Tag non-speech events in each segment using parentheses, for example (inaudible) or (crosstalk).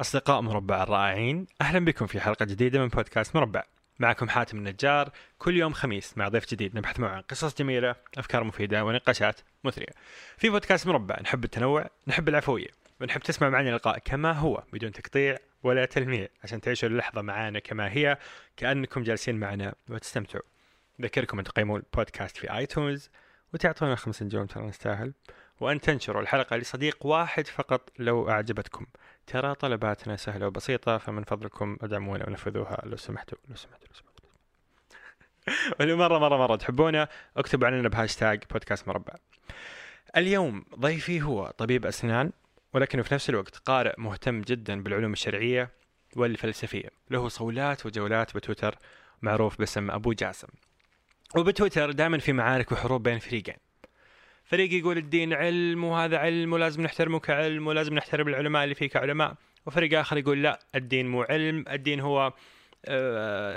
أصدقاء مربع الرائعين أهلا بكم في حلقة جديدة من بودكاست مربع. معكم حاتم النجار كل يوم خميس مع ضيف جديد نبحث معه عن قصص جميلة أفكار مفيدة ونقاشات مثرية. في بودكاست مربع نحب التنوع نحب العفوية ونحب تسمع معنا اللقاء كما هو بدون تقطيع ولا تلميع عشان تعيشوا اللحظة معنا كما هي كأنكم جالسين معنا وتستمتعوا. ذكركم أن تقيموا البودكاست في آيتونز وتعطونا خمس نجوم ترى نستاهل. وأن تنشروا الحلقة لصديق واحد فقط لو أعجبتكم. ترى طلباتنا سهلة وبسيطة فمن فضلكم ادعمونا ونفذوها لو سمحتوا لو سمحتوا لو سمحتوا. (laughs) ولو مرة مرة مرة تحبونا اكتبوا عننا بهاشتاج بودكاست مربع. اليوم ضيفي هو طبيب أسنان ولكنه في نفس الوقت قارئ مهتم جدا بالعلوم الشرعية والفلسفية. له صولات وجولات بتويتر معروف باسم أبو جاسم. وبتويتر دائما في معارك وحروب بين فريقين. فريق يقول الدين علم وهذا علم ولازم نحترمه كعلم ولازم نحترم العلماء اللي فيه كعلماء. وفريق آخر يقول لا الدين مو علم الدين هو آه،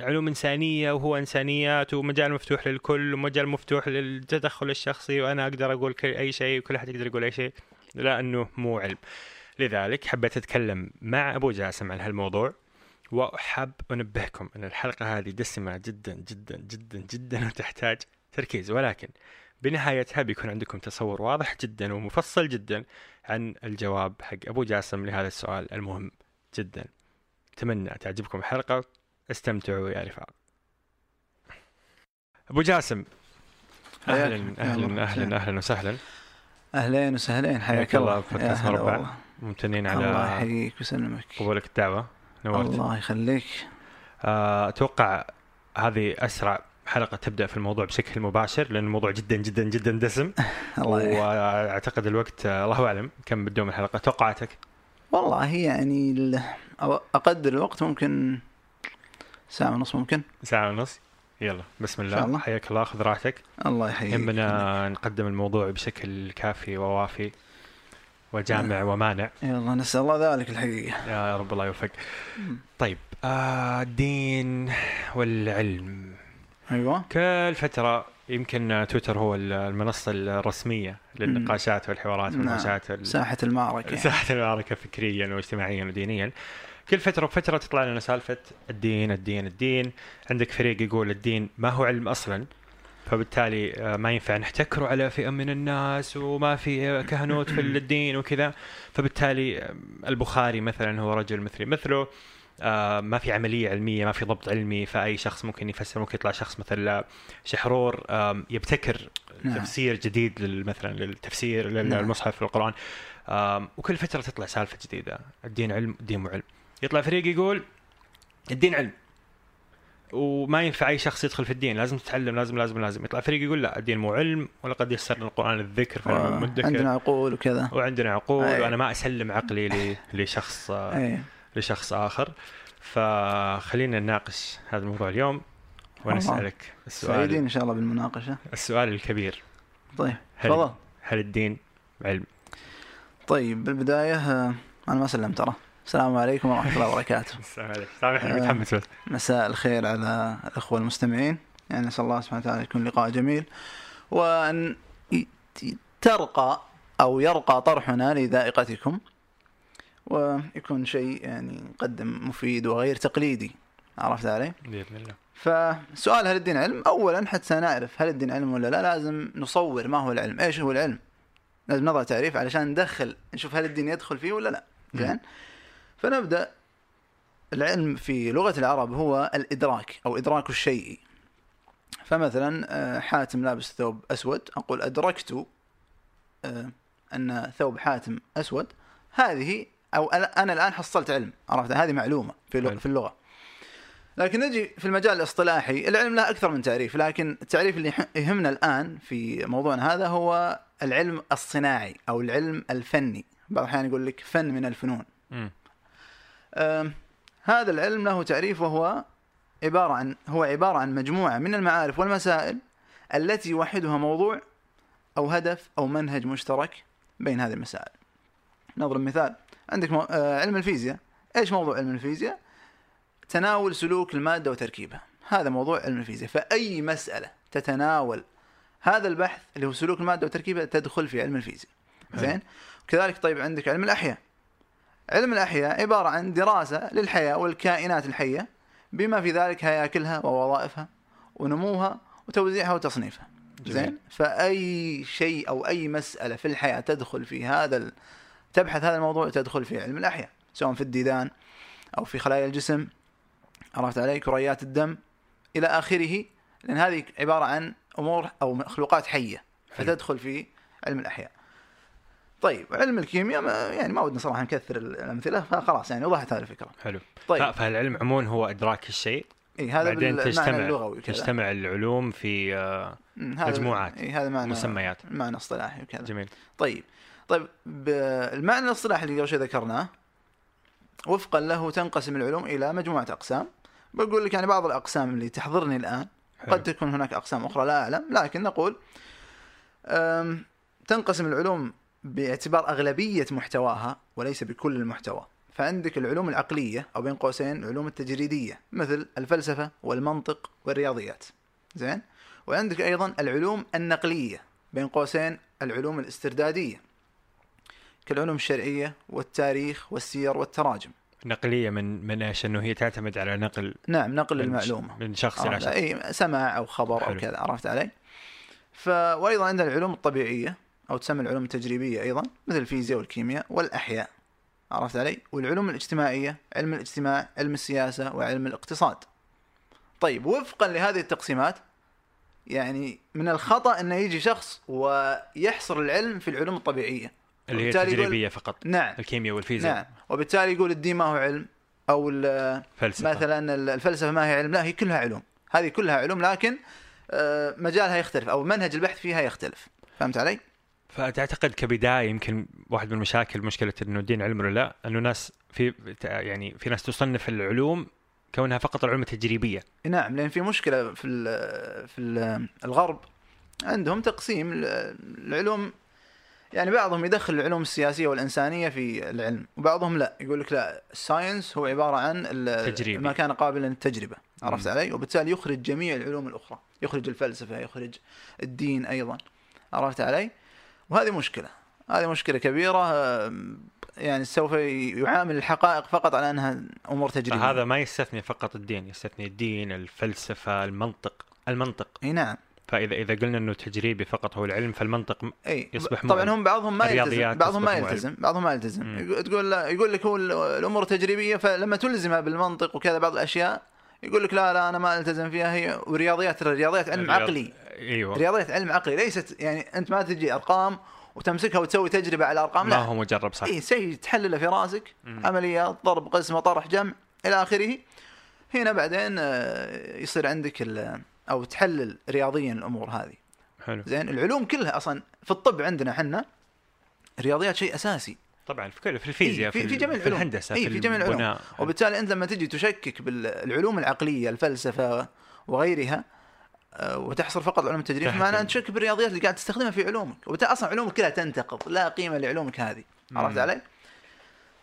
علوم إنسانية وهو إنسانيات ومجال مفتوح للكل ومجال مفتوح للتدخل الشخصي وأنا أقدر أقول أي شيء وكل أحد يقدر يقول أي شيء. لا أنه مو علم. لذلك حبيت أتكلم مع أبو جاسم عن هالموضوع وأحب أنبهكم أن الحلقة هذه دسمة جدا جدا جدا جدا وتحتاج تركيز. ولكن بنهايتها بيكون عندكم تصور واضح جدا ومفصل جدا عن الجواب حق أبو جاسم لهذا السؤال المهم جدا. أتمنى تعجبكم الحلقة. استمتعوا يا رفاق. أبو جاسم أهلا أهلا أهلا أهلا وسهلا. أهلين وسهلين حياك الله بودكاست مربع. ممتنين على الله يحييك ويسلمك. قبولك الدعوة. نورت. الله يخليك. آه، أتوقع هذه أسرع حلقه تبدأ في الموضوع بشكل مباشر لأن الموضوع جدا جدا جدا دسم. (laughs) الله وأعتقد الوقت الله أعلم كم بتدوم الحلقة. توقعاتك؟ والله يعني أقدر الوقت ممكن ساعة ونص ممكن. ساعة ونص. يلا بسم الله, الله. حياك الله خذ راحتك. الله يحييك. يهمنا نقدم الموضوع بشكل كافي ووافي وجامع ومانع. يلا نسأل الله ذلك الحقيقة. يا رب الله يوفق طيب آه الدين والعلم. أيوه. كل فتره يمكن تويتر هو المنصة الرسمية للنقاشات والحوارات نعم. والمناقشات ساحة المعركة. ساحة المعركة فكريا واجتماعيا ودينيا. كل فترة وفترة تطلع لنا سالفة الدين الدين الدين. عندك فريق يقول الدين ما هو علم أصلا فبالتالي آه، ما ينفع نحتكره على فئة من الناس وما في كهنوت في (coughs) الدين وكذا. فبالتالي البخاري مثلا هو رجل مثلي مثله آه ما في عملية علمية ما في ضبط علمي فأي شخص ممكن يفسر ممكن يطلع شخص مثل شحرور آه يبتكر نعم. تفسير جديد مثلا للتفسير للمصحف نعم. القران آه وكل فترة تطلع سالفة جديدة الدين علم الدين مو علم يطلع فريق يقول الدين علم وما ينفع أي شخص يدخل في الدين لازم تتعلم لازم لازم لازم يطلع فريق يقول لا الدين مو علم ولقد يسرنا القرآن الذكر فالمدكر عندنا عقول وكذا وعندنا عقول أيه. وأنا ما أسلم عقلي لشخص أيه. لشخص آخر. فخلينا نناقش هذا الموضوع اليوم ونسألك السؤال. سعيدين إن شاء الله بالمناقشة. السؤال الكبير. طيب تفضل. هل الدين علم؟ طيب بالبداية آه، أنا ما سلمت ترى. السلام عليكم ورحمة الله وبركاته. (laughs) السلام عليكم. سامحني آه، متحمس بس مساء الخير على الأخوة المستمعين. يعني نسأل الله سبحانه وتعالى يكون لقاء جميل. وأن ترقى أو يرقى طرحنا لذائقتكم. ويكون شيء يعني يقدم مفيد وغير تقليدي. عرفت علي؟ بإذن الله. فسؤال هل الدين علم؟ اولا حتى نعرف هل الدين علم ولا لا لازم نصور ما هو العلم، إيش هو العلم؟ لازم نضع تعريف علشان ندخل نشوف هل الدين يدخل فيه ولا لا. زين؟ فنبدأ. العلم في لغة العرب هو الإدراك أو إدراك الشيء. فمثلا آه، حاتم لابس ثوب أسود. أقول أدركت آه، أن ثوب حاتم أسود. هذه أو أنا الآن حصلت علم عرفت؟ هذه معلومة في في اللغة. لكن نجي في المجال الاصطلاحي العلم له أكثر من تعريف لكن التعريف اللي يهمنا الآن في موضوعنا هذا هو العلم الصناعي أو العلم الفني. بعض الأحيان يقول لك فن من الفنون. هذا العلم له تعريف وهو عبارة عن هو عبارة عن مجموعة من المعارف والمسائل التي يوحدها موضوع أو هدف أو منهج مشترك بين هذه المسائل. نضرب مثال. عندك مو... آه علم الفيزياء. إيش موضوع علم الفيزياء؟ تناول سلوك المادة وتركيبها. هذا موضوع علم الفيزياء. فأي مسألة تتناول هذا البحث اللي هو سلوك المادة وتركيبها تدخل في علم الفيزياء. زين؟ كذلك طيب عندك علم الأحياء. علم الأحياء عبارة عن دراسة للحياة والكائنات الحية بما في ذلك هياكلها ووظائفها ونموها وتوزيعها وتصنيفها. زين؟ فأي شيء أو أي مسألة في الحياة تدخل في هذا ال... تبحث هذا الموضوع تدخل في علم الأحياء سواء في الديدان أو في خلايا الجسم. عرفت علي؟ كريات الدم إلى آخره لأن هذه عبارة عن أمور أو مخلوقات حية. فتدخل في علم الأحياء. طيب علم الكيمياء ما يعني ما ودنا صراحة نكثر الأمثلة فخلاص يعني وضحت هذه الفكرة. حلو. طيب. فالعلم عموما هو إدراك الشيء. إيه هذا بعدين تجتمع اللغوي وكذا. تجتمع العلوم في آه، مجموعات. إيه هذا معنى مسميات. معنى اصطلاحي وكذا. جميل. طيب. طيب المعنى الاصطلاحي اللي قبل شوي ذكرناه وفقا له تنقسم العلوم إلى مجموعة أقسام. بقول لك يعني بعض الأقسام اللي تحضرني الآن حلو. قد تكون هناك أقسام أخرى لا أعلم لكن نقول تنقسم العلوم باعتبار أغلبية محتواها وليس بكل المحتوى. فعندك العلوم العقلية أو بين قوسين العلوم التجريدية مثل الفلسفة والمنطق والرياضيات. زين؟ وعندك أيضا العلوم النقلية بين قوسين العلوم الاستردادية. كالعلوم الشرعية والتاريخ والسير والتراجم نقلية من من إيش إنه هي تعتمد على نقل نعم نقل المعلومة من شخص إلى شخص إي سماع أو خبر حلو. أو كذا عرفت علي؟ ف وأيضا عندنا العلوم الطبيعية أو تسمى العلوم التجريبية أيضا مثل الفيزياء والكيمياء والأحياء عرفت علي؟ والعلوم الاجتماعية علم الاجتماع، علم السياسة وعلم الاقتصاد. طيب وفقا لهذه التقسيمات يعني من الخطأ إنه يجي شخص ويحصر العلم في العلوم الطبيعية. اللي هي وبالتالي يقول- فقط نعم. الكيمياء والفيزياء. نعم. وبالتالي يقول الدين ما هو علم أو ال- فلسفة. مثلا الفلسفة ما هي علم لا هي كلها علوم. هذه كلها علوم لكن آه، مجالها يختلف أو منهج البحث فيها يختلف. فهمت علي؟ فتعتقد كبداية يمكن واحد من المشاكل مشكلة إنه الدين علم ولا لا؟ إنه ناس في يعني في ناس تصنف العلوم كونها فقط العلوم التجريبية. نعم لأن في مشكلة في ال في ال الغرب. عندهم تقسيم ال- العلوم يعني بعضهم يدخل العلوم السياسية والإنسانية في العلم وبعضهم لا. يقول لك لا الساينس هو عبارة عن. ما كان قابلا للتجربة عرفت مم. علي؟ وبالتالي يخرج جميع العلوم الأخرى يخرج الفلسفة يخرج الدين أيضا عرفت علي؟ وهذه مشكلة هذه مشكلة كبيرة يعني سوف يعامل الحقائق فقط على أنها أمور تجريبية. فهذا ما يستثني فقط الدين يستثني الدين الفلسفة المنطق المنطق. إي نعم. فاذا إذا قلنا إنه تجريبي فقط هو العلم فالمنطق إي يصبح طبعا. هم بعضهم ما يلتزم بعضهم ما. يلتزم بعضهم ما يلتزم مم. تقول لا يقول لك هو ال- الأمور تجريبية فلما تلزمها بالمنطق وكذا بعض الأشياء يقول لك لا لا أنا ما ألتزم فيها هي ورياضيات الرياضيات علم الرياض- عقلي إيوه رياضيات علم عقلي ليست يعني أنت ما تجي أرقام وتمسكها وتسوي تجربة على أرقام ما لا هو مجرب صح إي شيء تحلله في راسك مم. عمليات ضرب قسمه طرح جمع إلى آخره هنا بعدين آه، يصير عندك ال- أو تحلل رياضيا الأمور هذه حلو زين العلوم كلها أصلا في الطب عندنا إحنا الرياضيات شيء أساسي طبعا في كل في الفيزياء في- ال- في جميع في العلوم. الهندسة إيه، في جميع العلوم. وبالتالي أنت لما تجي تشكك بالعلوم العقلية الفلسفة وغيرها آه، وتحصر فقط العلوم التجريبيه تحكم. فمعناه انت تشك بالرياضيات اللي قاعد تستخدمها في علومك وبالتالي أصلا علومك كلها تنتقض لا قيمة لعلومك هذه عرفت. علي؟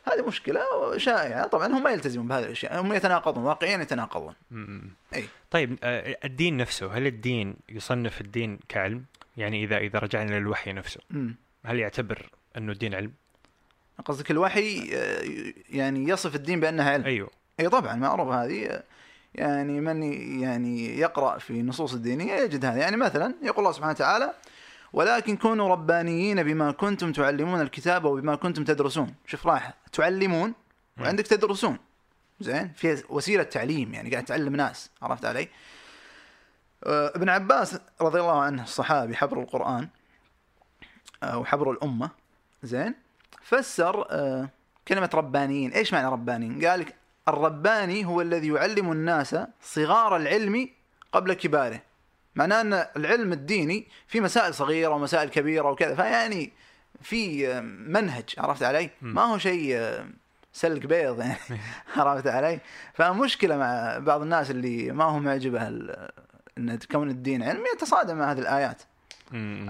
هذه مشكلة شائعة. طبعا هم ما يلتزمون بهذه الأشياء هم يتناقضون واقعيا يتناقضون. مم. إي. طيب آه، الدين نفسه هل الدين يصنف الدين كعلم؟ يعني إذا إذا رجعنا للوحي نفسه امم هل يعتبر أنه الدين علم؟ قصدك الوحي آه، يعني يصف الدين بانه علم؟ أيوه. إي طبعا معروف هذه. يعني من يعني يقرأ في النصوص الدينية يجد هذا. يعني مثلا يقول الله سبحانه وتعالى ولكن كونوا ربانيين بما كنتم تعلمون الكتاب وبما كنتم تدرسون. شوف راح تعلمون وعندك تدرسون. زين؟ في وسيلة تعليم يعني قاعد تعلم ناس. عرفت علي؟ آه، ابن عباس رضي الله عنه الصحابي حبر القرآن آه، وحبر الأمة. زين؟ فسر آه، كلمة ربانيين. إيش معنى ربانيين؟ قال الرباني هو الذي يعلم الناس صغار العلم قبل كباره. معناه أن العلم الديني في مسائل صغيرة ومسائل كبيرة وكذا. فيعني في منهج عرفت علي؟ ما هو شيء آه، سلك بيض يعني. (laughs) عرفت علي؟ فمشكلة مع بعض الناس اللي ما هو معجبه أن كون الدين علم يتصادم مع هذه الآيات.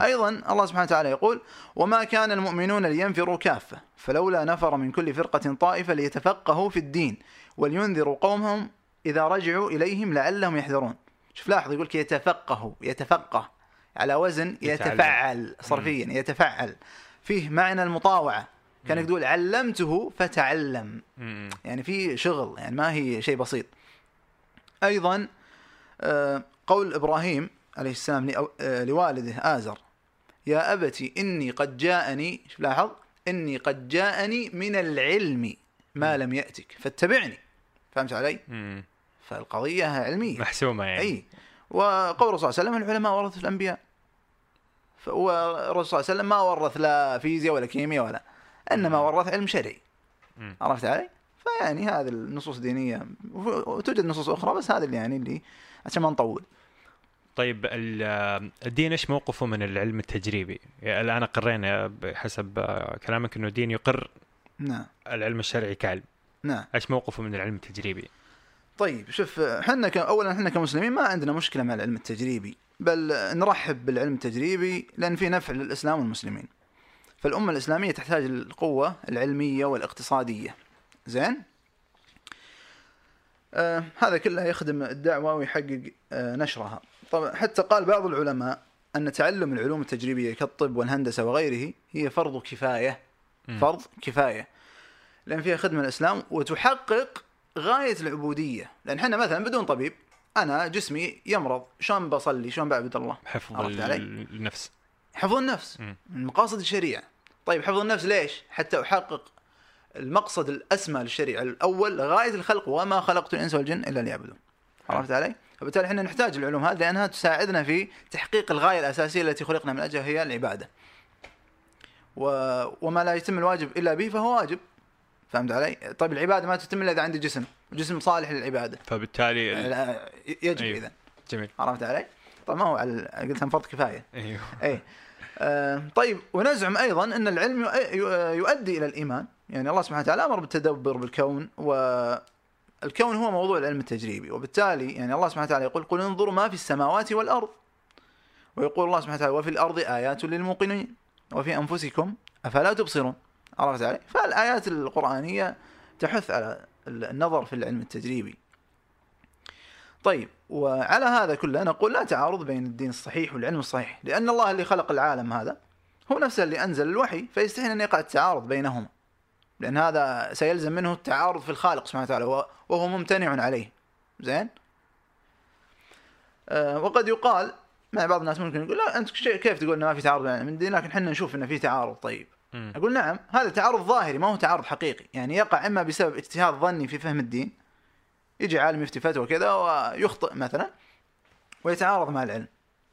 أيضا الله سبحانه وتعالى يقول وما كان المؤمنون لينفروا كافة فلولا نفر من كل فرقة طائفة ليتفقهوا في الدين ولينذروا قومهم إذا رجعوا إليهم لعلهم يحذرون. شوف لاحظ يقول لك يتفقهوا يتفقه على وزن. يتفعل صرفيا يتفعل فيه معنى المطاوعة كانك. تقول علمته فتعلم مم. يعني في شغل يعني ما هي شيء بسيط أيضا آه، قول إبراهيم عليه السلام آه، لوالده آزر يا أبتي إني قد جاءني شوف لاحظ إني قد جاءني من العلم ما لم يأتك فاتبعني فهمت علي؟ مم. فالقضية علمية. محسومة يعني. إي. وقول الرسول صلى الله عليه وسلم العلماء ورثه الأنبياء. فالرسول صلى الله عليه وسلم ما ورث لا فيزياء ولا كيمياء ولا إنما ورث علم شرعي. عرفت علي؟ فيعني هذه النصوص دينية. وتوجد نصوص أخرى بس هذا اللي يعني اللي عشان ما نطول. طيب ال- الدين إيش موقفه من العلم التجريبي؟ يعني الآن قرينا بحسب كلامك إنه الدين يقر نعم. العلم الشرعي كعلم، نعم. إيش موقفه من العلم التجريبي؟ طيب شوف إحنا ك... اولا إحنا كمسلمين ما عندنا مشكلة مع العلم التجريبي بل نرحب بالعلم التجريبي لأن فيه نفع للإسلام والمسلمين. فالأمة الإسلامية تحتاج القوة العلمية والاقتصادية. زين؟ آه هذا كله يخدم الدعوة ويحقق آه نشرها. طبعا حتى قال بعض العلماء أن تعلم العلوم التجريبية كالطب والهندسة وغيره هي فرض كفاية. فرض كفاية. لأن فيها خدمة الإسلام وتحقق غاية العبودية. لأن إحنا مثلا بدون طبيب أنا جسمي يمرض. شلون بصلي؟ شلون بعبد الله؟ حفظ النفس. حفظ النفس. من مقاصد الشريعة. طيب حفظ النفس ليش؟ حتى أحقق المقصد الأسمى للشريعة الأول غاية الخلق وما خلقت الإنس والجن إلا ليعبدون. عرفت علي؟ فبالتالي إحنا نحتاج العلوم هذه لأنها تساعدنا في تحقيق الغاية الأساسية التي خلقنا من اجلها هي العبادة. و... وما لا يتم الواجب إلا به فهو واجب. فهمت علي؟ طيب العبادة ما تتم إلا إذا عندي جسم، جسم صالح للعبادة. فبالتالي ال- يجب أيوه. اذا جميل عرفت علي؟ طبعا ما هو على قلت فرض كفاية. أيوه اي آه طيب ونزعم أيضا إن العلم يؤ- يؤ- يؤدي إلى الإيمان، يعني الله سبحانه وتعالى أمر بالتدبر بالكون والكون هو موضوع العلم التجريبي، وبالتالي يعني الله سبحانه وتعالى يقول قل انظروا ما في السماوات والأرض. ويقول الله سبحانه وتعالى وفي الأرض آيات للموقنين وفي أنفسكم أفلا تبصرون. عرفت علي؟ فالآيات القرآنية تحث على النظر في العلم التجريبي. طيب وعلى هذا كله نقول لا تعارض بين الدين الصحيح والعلم الصحيح لأن الله اللي خلق العالم هذا هو نفسه اللي أنزل الوحي فيستحيل أن يقع التعارض بينهما. لأن هذا سيلزم منه التعارض في الخالق سبحانه وتعالى وهو- ممتنع عليه. زين؟ آه وقد يقال مع بعض الناس ممكن يقول لا أنت كيف تقول أنه ما في تعارض بين العلم؟ والدين لكن إحنا نشوف أنه في تعارض. طيب. مم. أقول نعم هذا تعارض ظاهري ما هو تعارض حقيقي يعني يقع إما بسبب اجتهاد ظني في فهم الدين يجي عالم يفتي فتوى كذا ويخطئ مثلا ويتعارض مع العلم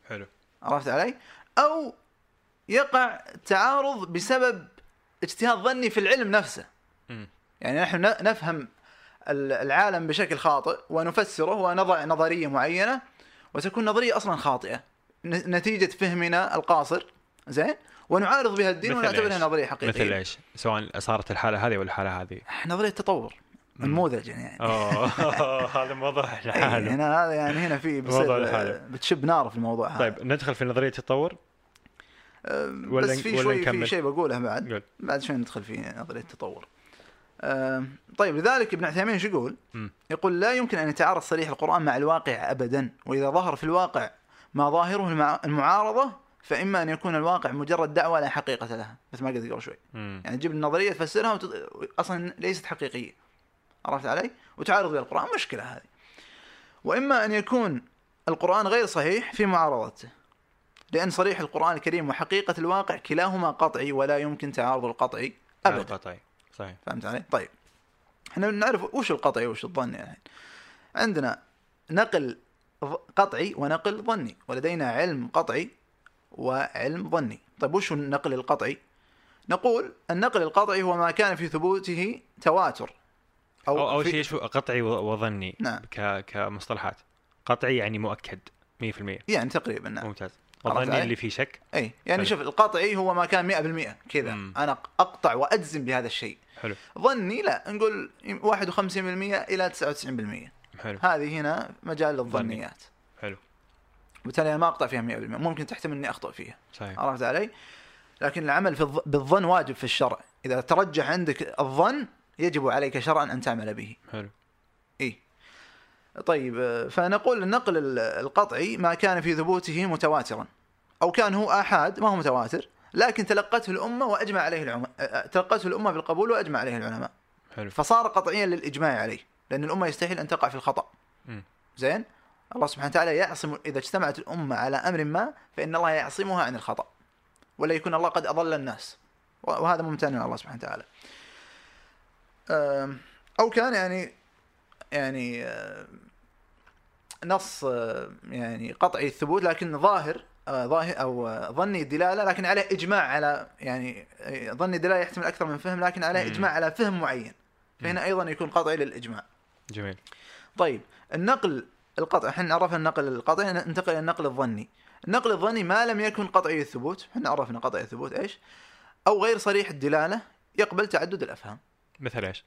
حلو عرفت علي؟ أو يقع تعارض بسبب اجتهاد ظني في العلم نفسه مم. يعني نحن نفهم ال- العالم بشكل خاطئ ونفسره ونضع نظرية معينة وتكون نظرية أصلا خاطئة ن- نتيجة فهمنا القاصر زين ونعارض بها الدين ونعتبرها إيش؟ نظرية حقيقية مثل إيش؟ سواء صارت الحالة هذه ولا الحالة هذه نظرية تطور نموذج يعني أوه (laughs) هذا موضوع (laughs) إيه، لحاله هنا هذا يعني هنا في. بتشب نار في الموضوع هذا طيب ندخل في نظرية التطور ولا بس في شوي في؟ شيء بقوله بعد قول بعد شوي ندخل في نظرية التطور. طيب لذلك ابن عثيمين شو يقول؟ يقول لا يمكن أن يتعارض صريح القرآن مع الواقع ابدا، وإذا ظهر في الواقع ما ظاهره المع- المعارضة فإما أن يكون الواقع مجرد دعوة لا حقيقة لها، مثل ما قلت قبل شوي. مم. يعني تجيب النظرية تفسرها وتط... أصلا ليست حقيقية. عرفت علي؟ وتعارض بها القرآن مشكلة هذه. وإما أن يكون القرآن غير صحيح في معارضته. لأن صريح القرآن الكريم وحقيقة الواقع كلاهما قطعي ولا يمكن تعارض القطعي ابدا. قطعي صحيح فهمت علي؟ طيب. إحنا نعرف وش القطعي وش الظني يعني. عندنا نقل قطعي ونقل ظني ولدينا علم قطعي وعلم ظني. طيب وش النقل القطعي؟ نقول النقل القطعي هو ما كان في ثبوته تواتر. أو في- شيء شو قطعي وظني نعم. ك... كمصطلحات. قطعي يعني مؤكد 100% يعني تقريبا نعم. ممتاز. وظني؟ اللي فيه شك؟ إي يعني حلو. شوف القطعي هو ما كان 100% كذا. أنا أقطع وأجزم بهذا الشيء. حلو. ظني لا نقول 51% إلى 99% حلو. هذه هنا مجال للظنيات حلو وبالتالي أنا ما أقطع فيها 100% ممكن تحتمل إني أخطأ فيها. صحيح. عرفت علي؟ لكن العمل في الظ- بالظن واجب في الشرع. إذا ترجح عندك الظن يجب عليك شرعا أن تعمل به. حلو. إي. طيب فنقول النقل ال- القطعي ما كان في ثبوته متواترا. أو كان هو آحاد ما هو متواتر لكن تلقته الأمة وأجمع عليه العلماء تلقته الأمة بالقبول وأجمع عليه العلماء. حلو. فصار قطعيا للإجماع عليه لأن الأمة يستحيل أن تقع في الخطأ. مم. زين؟ الله سبحانه وتعالى يعصم إذا اجتمعت الأمة على أمر ما فإن الله يعصمها عن الخطأ. ولا يكون الله قد أضل الناس. وهذا ممتن الله سبحانه وتعالى. أم، أو كان يعني يعني نص يعني قطعي الثبوت لكن ظاهر آه، ظاهر أو آه، ظني الدلاله لكن عليه إجماع على يعني آه، ظني الدلاله يحتمل أكثر من فهم لكن عليه. إجماع على فهم معين. فهنا أيضا يكون قطعي للإجماع. جميل. طيب النقل القطعي إحنا عرفنا النقل القطعي ننتقل إلى النقل الظني النقل الظني ما لم يكن قطعي الثبوت إحنا عرفنا قطعي الثبوت إيش أو غير صريح الدلالة يقبل تعدد الأفهام مثل إيش؟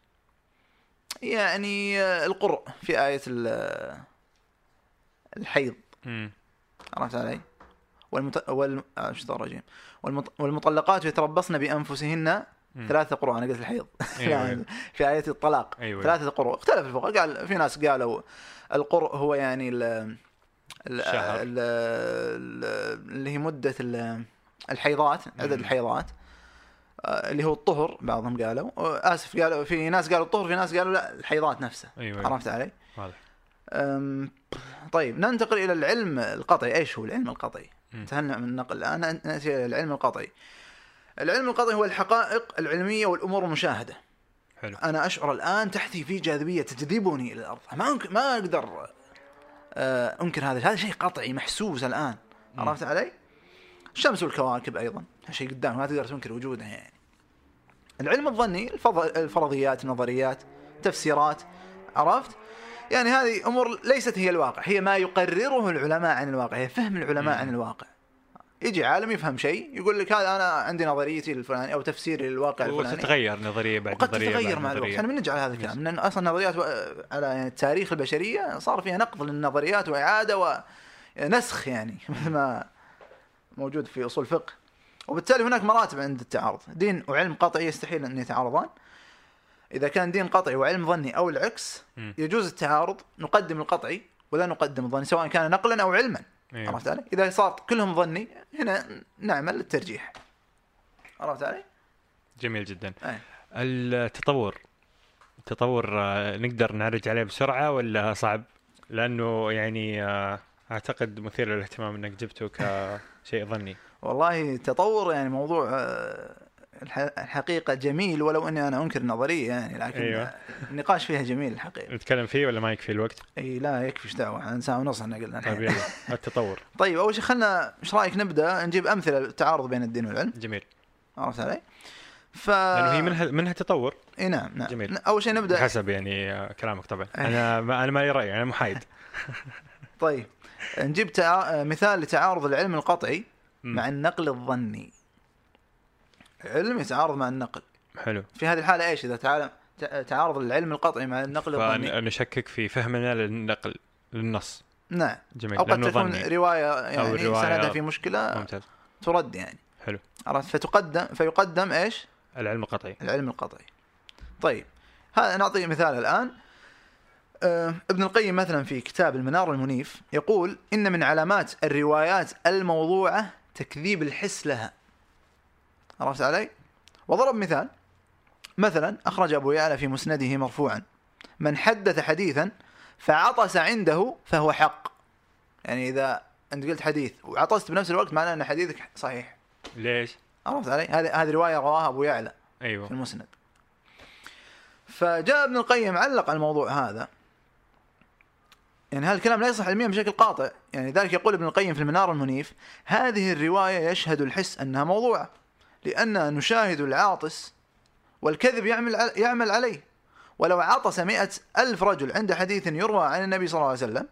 يعني آه، القرء في آية ال- الحيض. عرفت علي؟ والمت... وال... آه،. والمطلقات يتربصن بأنفسهن. ثلاثة قروء أنا قلت الحيض (laughs) أيوة، يعني أيوة. في آية الطلاق أيوة. ثلاثة قروء اختلف الفقهاء قال في ناس قالوا القرء هو يعني ال... ال... شهر. ال... ال... اللي هي مدة ال... الحيضات عدد. الحيضات آه، اللي هو الطهر بعضهم قالوا آه، آسف قالوا في ناس قالوا الطهر في ناس قالوا لا الحيضات نفسها أيوة. عرفت علي؟ واضح طيب ننتقل إلى العلم القطعي إيش هو العلم القطعي. انتهينا من النقل الان نأتي إلى العلم القطعي العلم القطعي هو الحقائق العلمية والأمور المشاهدة. حلو. أنا أشعر الآن تحتي في جاذبية تجذبني إلى الأرض. ما أنك ما أقدر آه، أنكر هذا. هذا شيء قطعي محسوس الآن. عرفت علي؟ الشمس والكواكب أيضا. شيء قدامك ما تقدر تنكر وجودها يعني. العلم الظني الفرضيات النظريات تفسيرات. عرفت؟ يعني هذه أمور ليست هي الواقع هي ما يقرره العلماء عن الواقع هي فهم العلماء مم. عن الواقع. يجي عالم يفهم شيء يقول لك هذا أنا عندي نظريتي الفلانية أو تفسيري للواقع الفلاني. وتتغير نظرية بعد وقد نظرية تتغير مع الوقت. إحنا بنجعل هذا الكلام. لأن أصلا النظريات و- على يعني تاريخ البشرية صار فيها نقض للنظريات وإعادة ونسخ يعني (laughs) مثل ما موجود في أصول الفقه. وبالتالي هناك مراتب عند التعارض. دين وعلم قطعي يستحيل أن يتعارضان. إذا كان دين قطعي وعلم ظني أو العكس. يجوز التعارض. نقدم القطعي ولا نقدم الظني سواء كان نقلا أو علما. أيوة. عرفت علي؟ إذا صار كلهم ظني هنا نعمل الترجيح عرفت علي؟ جميل جدا أي. التطور التطور آه، نقدر نعرج عليه بسرعة ولا صعب؟ لأنه يعني آه، أعتقد مثير للاهتمام إنك جبته كشيء ظني والله التطور يعني موضوع الح- الحقيقة جميل ولو إني أنا أنكر النظرية يعني لكن أيوة. النقاش فيها جميل الحقيقة. نتكلم فيه ولا ما يكفي الوقت؟ إي لا يكفي إيش دعوة؟ إحنا ساعة ونص إحنا قلنا الحين. (laughs) التطور. طيب أول شيء خلنا إيش رأيك نبدأ؟ نجيب أمثلة للتعارض بين الدين والعلم. جميل. عرفت علي؟ ف لأنه هي منها منها تطور؟ إي نعم نعم. جميل. أول شيء نبدأ. حسب يعني آه، كلامك طبعا. أي. أنا ما أنا مالي رأي أنا محايد. (laughs) طيب نجيب تع... مثال لتعارض العلم القطعي. مع النقل الظني. علم يتعارض مع النقل. حلو. في هذه الحالة إيش؟ إذا تعالى تعارض العلم القطعي مع النقل الظني. فنشكك في فهمنا للنقل للنص. نعم. جميل. أو قد تكون ظني. رواية يعني الرواية- سندها في مشكلة ممتاز. ترد يعني. حلو. عرفت؟ فتقدم فيقدم إيش؟ العلم القطعي. العلم القطعي. طيب. هذا نعطي مثال الآن. آه ابن القيم مثلا في كتاب المنار المنيف يقول إن من علامات الروايات الموضوعة تكذيب الحس لها. عرفت علي؟ وضرب مثال مثلا أخرج أبو يعلى في مسنده مرفوعا من حدث حديثا فعطس عنده فهو حق. يعني إذا أنت قلت حديث وعطست بنفس الوقت معناه أن حديثك صحيح. ليش؟ عرفت علي؟ هذه هذه رواية رواها أبو يعلى في أيوه المسند. فجاء ابن القيم علق على الموضوع هذا. يعني هذا الكلام لا يصح علميا بشكل قاطع، يعني ذلك يقول ابن القيم في المنار المنيف: هذه الرواية يشهد الحس أنها موضوعه، لأننا نشاهد العاطس والكذب يعمل يعمل عليه، ولو عطس مئة ألف رجل عند حديث يروى عن النبي صلى الله عليه وسلم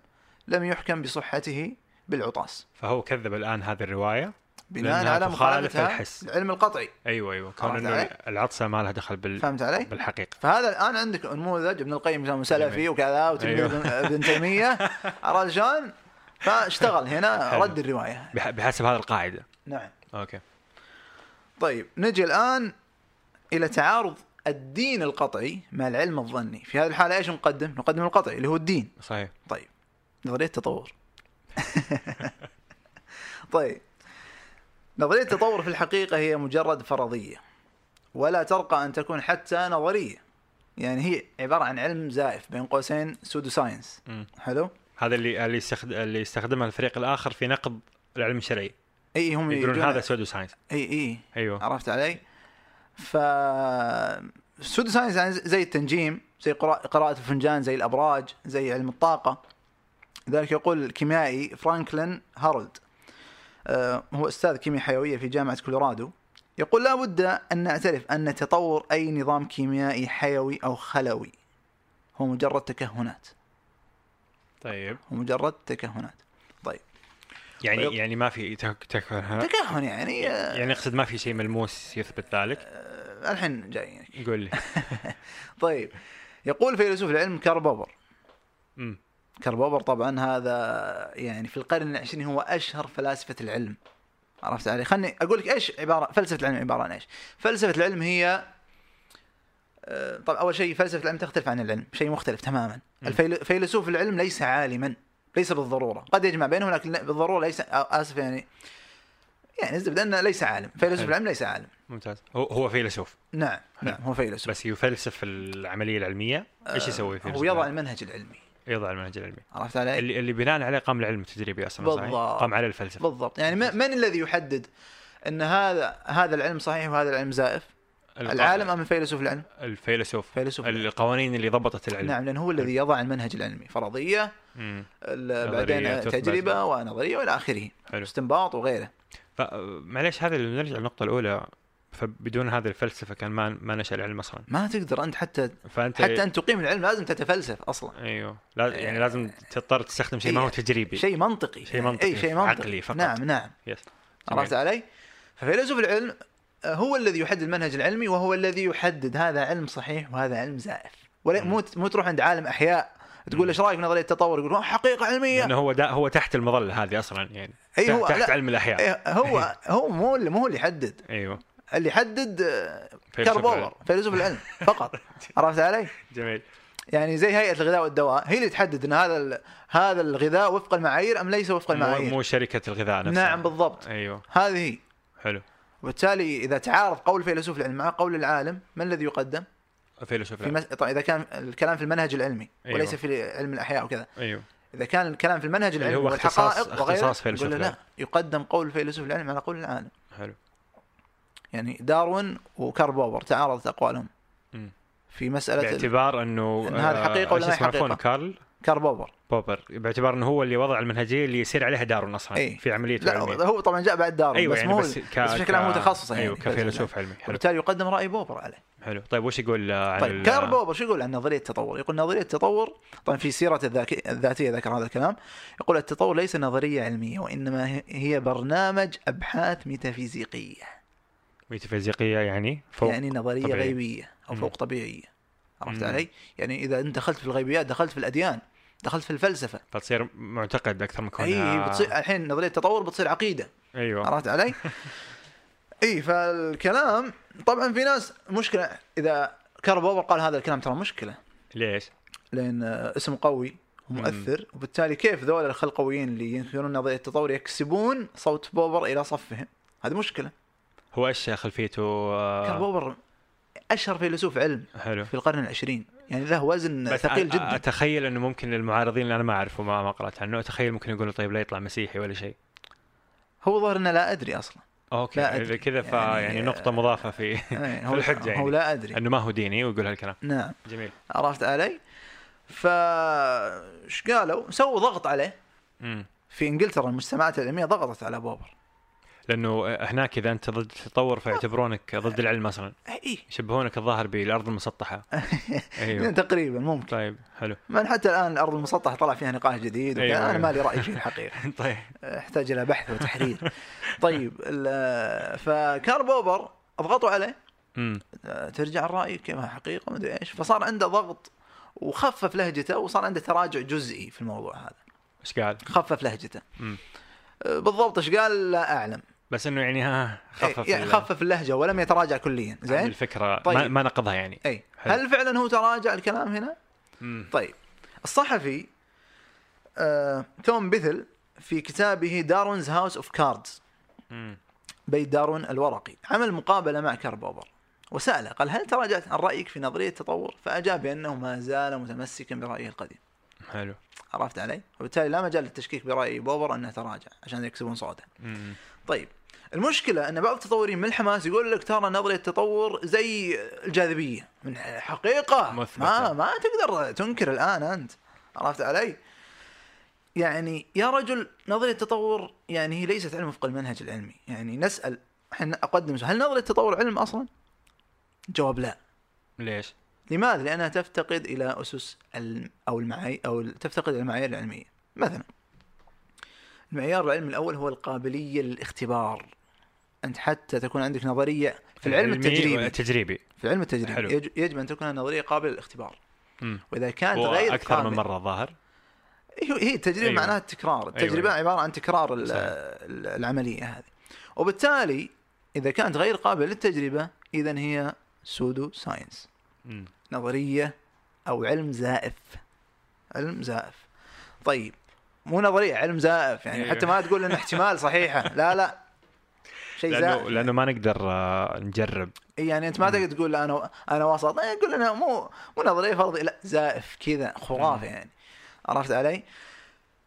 لم يحكم بصحته بالعطاس فهو كذب الآن هذه الرواية بناء على مخالفتها الحس. العلم القطعي أيوه أيوه كون إنه؟ العطسه ما لها دخل بال... فهمت علي؟ بالحقيقة فهذا الآن عندك نموذج ابن القيم سلفي. وكذا وتلميذ أيوه. ابن تيمية (laughs) عرفت شلون؟ فاشتغل هنا. رد الرواية بح... بحسب هذه القاعدة نعم أوكي طيب نجي الآن إلى تعارض الدين القطعي مع العلم الظني. في هذه الحالة إيش نقدم؟ نقدم القطعي اللي هو الدين. صحيح. طيب نظرية التطور. (laughs) طيب نظرية التطور في الحقيقة هي مجرد فرضية ولا ترقى أن تكون حتى نظرية. يعني هي عبارة عن علم زائف بين قوسين pseudo science. حلو؟ هذا اللي اللي يستخد... اللي يستخدمها الفريق الآخر في نقد العلم الشرعي. اي هم يقولون هذا pseudo science اي اي أيوه. عرفت علي؟ ف pseudo science يعني زي التنجيم زي قراءة, الفنجان زي الأبراج زي علم الطاقة. لذلك يقول الكيميائي فرانكلين هارولد. آه، هو أستاذ كيمياء حيوية في جامعة كولورادو. يقول لا بد أن نعترف أن تطور أي نظام كيميائي حيوي أو خلوي. هو مجرد تكهنات. طيب. هو مجرد تكهنات. يعني ويق- يعني ما في تك... تك... تكهن يعني آه، يعني أقصد ما في شيء ملموس يثبت ذلك. آه، الحين جاي. قول لي. (laughs) طيب. يقول فيلسوف العلم كارل بوبر امم كارل بوبر طبعا هذا يعني في القرن العشرين هو أشهر فلاسفة العلم. عرفت علي؟ خلني أقول لك إيش عباره فلسفة العلم عبارة عن إيش؟ فلسفة العلم هي آه، طبعا أول شيء فلسفة العلم تختلف عن العلم شيء مختلف تماما. مم. الفيل- فيلسوف العلم ليس عالما. ليس بالضرورة. قد يجمع بينهم لكن بالضرورة ليس آسف يعني يعني الزبده انه ليس عالم. فيلسوف. العلم ليس عالم. ممتاز. هو هو فيلسوف. نعم حلو. نعم. هو فيلسوف. بس يفلسف العملية العلمية. إيش يسوي آه، هو فيلسوف يضع المنهج العلمي. يضع المنهج العلمي. عرفت علي؟ اللي اللي بناء عليه قام العلم التجريبي أصلا صحيح؟ بالضبط. قام على الفلسفة. بالضبط. يعني من الذي يحدد أن هذا هذا العلم صحيح وهذا العلم زائف؟ العالم أم الفيلسوف العلم؟ الفيلسوف. فيلسوف. القوانين اللي ضبطت العلم. نعم لأن هو الذي يضع المنهج العلمي. فرضية بعدين. تجربة ونظرية وإلى آخره. استنباط وغيره. معليش هذا اللي نرجع للنقطة الأولى. فبدون هذه الفلسفة كان ما ما نشأ العلم أصلا. ما تقدر أنت حتى فانت حتى أن تقيم العلم لازم تتفلسف أصلا. أيوه. لا يعني لازم تضطر تستخدم شيء ما هو تجريبي. شيء منطقي. شيء منطقي، اي شيء منطقي. عقلي فقط. نعم نعم. yes عرفت علي؟ ففيلسوف العلم آه، هو الذي يحدد المنهج العلمي وهو الذي يحدد هذا علم صحيح وهذا علم زائف. ولا. مو مو تروح عند عالم أحياء تقول إيش رأيك في نظرية التطور؟ يقول "آه، حقيقة علمية. لأنه هو دا هو تحت المظلة هذه أصلا يعني اي هو تحت لا. علم الأحياء. إيه، هو (laughs) هو مو اللي مو هو اللي يحدد. أيوه. اللي يحدد آه، فيلسوف كارل العلم. بوبر فيلسوف العلم (laughs) فقط. عرفت علي؟ جميل. يعني زي هيئة الغذاء والدواء هي اللي تحدد إن هذا هذا الغذاء وفق المعايير أم ليس وفق المعايير. مو شركة الغذاء نفسها. نعم بالضبط. أيوه. هذه هي. حلو. وبالتالي إذا تعارض قول فيلسوف العلم مع قول العالم من الذي يقدم؟ فيلسوف في العلم. مس... طيب إذا كان الكلام في المنهج العلمي أيوة. وليس في علم الأحياء وكذا أيوه إذا كان الكلام في المنهج العلمي هو اختصاص- والحقائق وغيره اختصاص فيلسوف يقول لا. يقدم قول فيلسوف العلم على قول العالم حلو يعني داروين وكارل بوبر تعارضت أقوالهم. في مسألة ال- باعتبار أنه إن هذا آه، حقيقة ولا ما؟ عفواً؟ كارل كارل بوبر بوبر باعتبار إنه هو اللي وضع المنهجية اللي يصير عليها دارون أصلا أي. في عملية لا العلمية هو طبعا جاء بعد داروين أيوه بس يعني مو بس, بس بشكل عام هو تخصص يعني أيوه كفيلسوف علمي وبالتالي يقدم رأي بوبر عليه حلو طيب وش يقول عن طيب كارل بوبر شو يقول عن نظرية التطور؟ يقول نظرية التطور طبعا في سيرته الذاك- الذاتية ذكر هذا الكلام يقول التطور ليس نظرية علمية وإنما هي- برنامج أبحاث ميتافيزيقية ميتافيزيقية يعني فوق يعني نظرية طبيعي. غيبية أو. فوق طبيعية عرفت. علي؟ يعني إذا أنت دخلت في الغيبيات دخلت في الأديان دخلت في الفلسفة. فتصير معتقد أكثر من اي كونها هي بتصير الحين نظريه التطور بتصير عقيدة. أيوه. عرفت علي؟ (laughs) اي فالكلام طبعا في ناس مشكلة. إذا كارل بوبر قال هذا الكلام ترى مشكلة. ليش؟ لأن اسم قوي ومؤثر وبالتالي كيف ذول الخلقويين اللي ينكرون نظرية التطور يكسبون صوت بوبر إلى صفهم؟ هذه مشكلة. هو إيش خلفيته آه، كارل بوبر أشهر فيلسوف علم حلو. في القرن العشرين. يعني له وزن بس ثقيل جدا. أتخيل إنه ممكن المعارضين اللي أنا ما اعرفه ما, ما قرأت عنه أتخيل ممكن يقولوا طيب لا يطلع مسيحي ولا شيء. هو ظهر انه لا أدري أصلا. okay لا أدري. كذا ف يعني- يعني نقطة مضافة في إيه، في هو الحجة هو يعني لا أدري. انه ما هو ديني ويقول هالكلام. نعم. جميل. عرفت علي؟ ف إيش قالوا؟ سووا ضغط عليه. في إنجلترا المجتمعات العلميه ضغطت على بوبر. لأنه هناك إذا أنت ضد التطور فيعتبرونك ضد العلم أصلا إي. يشبهونك الظاهر بالأرض المسطحة. (laughs) أيوه. تقريبا ممكن. طيب حلو. من حتى الآن الأرض المسطحة طلع فيها نقاش جديد أيوة، أنا أيوة. ما لي رأي فيه الحقيقة. (laughs) طيب. يحتاج إلى بحث وتحرير طيب ال- فكار بوبر أضغطوا عليه. ترجع الرأي كيف حقيقة مدري إيش. فصار عنده ضغط وخفف لهجته وصار عنده تراجع جزئي في الموضوع هذا. إيش قال؟ خفف لهجته. مم. بالضبط إيش قال؟ لا أعلم. بس إنه يعني ها خفف يعني خفف اللهجة ولم يتراجع كليا زين الفكرة ما, طيب. ما نقضها يعني اي حلو. هل فعلا هو تراجع الكلام هنا؟ مم. طيب الصحفي آه، توم بيثل في كتابه Darwin's House of Cards. بيت داروين الورقي عمل مقابلة مع كارل بوبر وسأله قال هل تراجعت عن رأيك في نظرية التطور؟ فأجاب بأنه ما زال متمسكا برأيه القديم حلو عرفت علي؟ وبالتالي لا مجال للتشكيك برأي بوبر أنه تراجع عشان يكسبون صوته. مم. طيب المشكلة أن بعض التطورين من الحماس يقول لك ترى نظرية التطور زي الجاذبية من حقيقة مثبتة. ما ما تقدر تنكر الآن أنت عرفت علي؟ يعني يا رجل نظرية التطور يعني هي ليست علم وفق المنهج العلمي، يعني نسأل إحنا أقدم هل نظرية التطور علم أصلا؟ جواب لا. ليش؟ لماذا؟ لأنها تفتقد إلى أسس الم- أو المعايير أو تفتقد إلى المعايير العلمية. مثلا المعيار العلمي الأول هو القابلية للاختبار. أنت حتى تكون عندك نظرية في العلم التجريبي والتجريبي في العلم التجريبي حلو. يج- يجب أن تكون النظرية قابلة للاختبار. مم. وإذا كانت غير وأكثر من قابلة- مرة ظاهر هي التجربه أيوة. معناها التكرار التجربة أيوة. عبارة عن تكرار العملية هذه وبالتالي إذا كانت غير قابلة للتجربة اذا هي pseudo science. نظرية أو علم زائف علم زائف طيب مو نظرية علم زائف يعني أيوة. حتى ما تقول إنه احتمال صحيحة. (laughs) لا لا. شيء لأنه زائف. لأنه ما نقدر آه، نجرب. إي يعني أنت ما تقدر تقول لا أنا أنا وسط لا تقول أنا مو مو نظرية فرضي. لا زائف كذا خرافه يعني. عرفت علي؟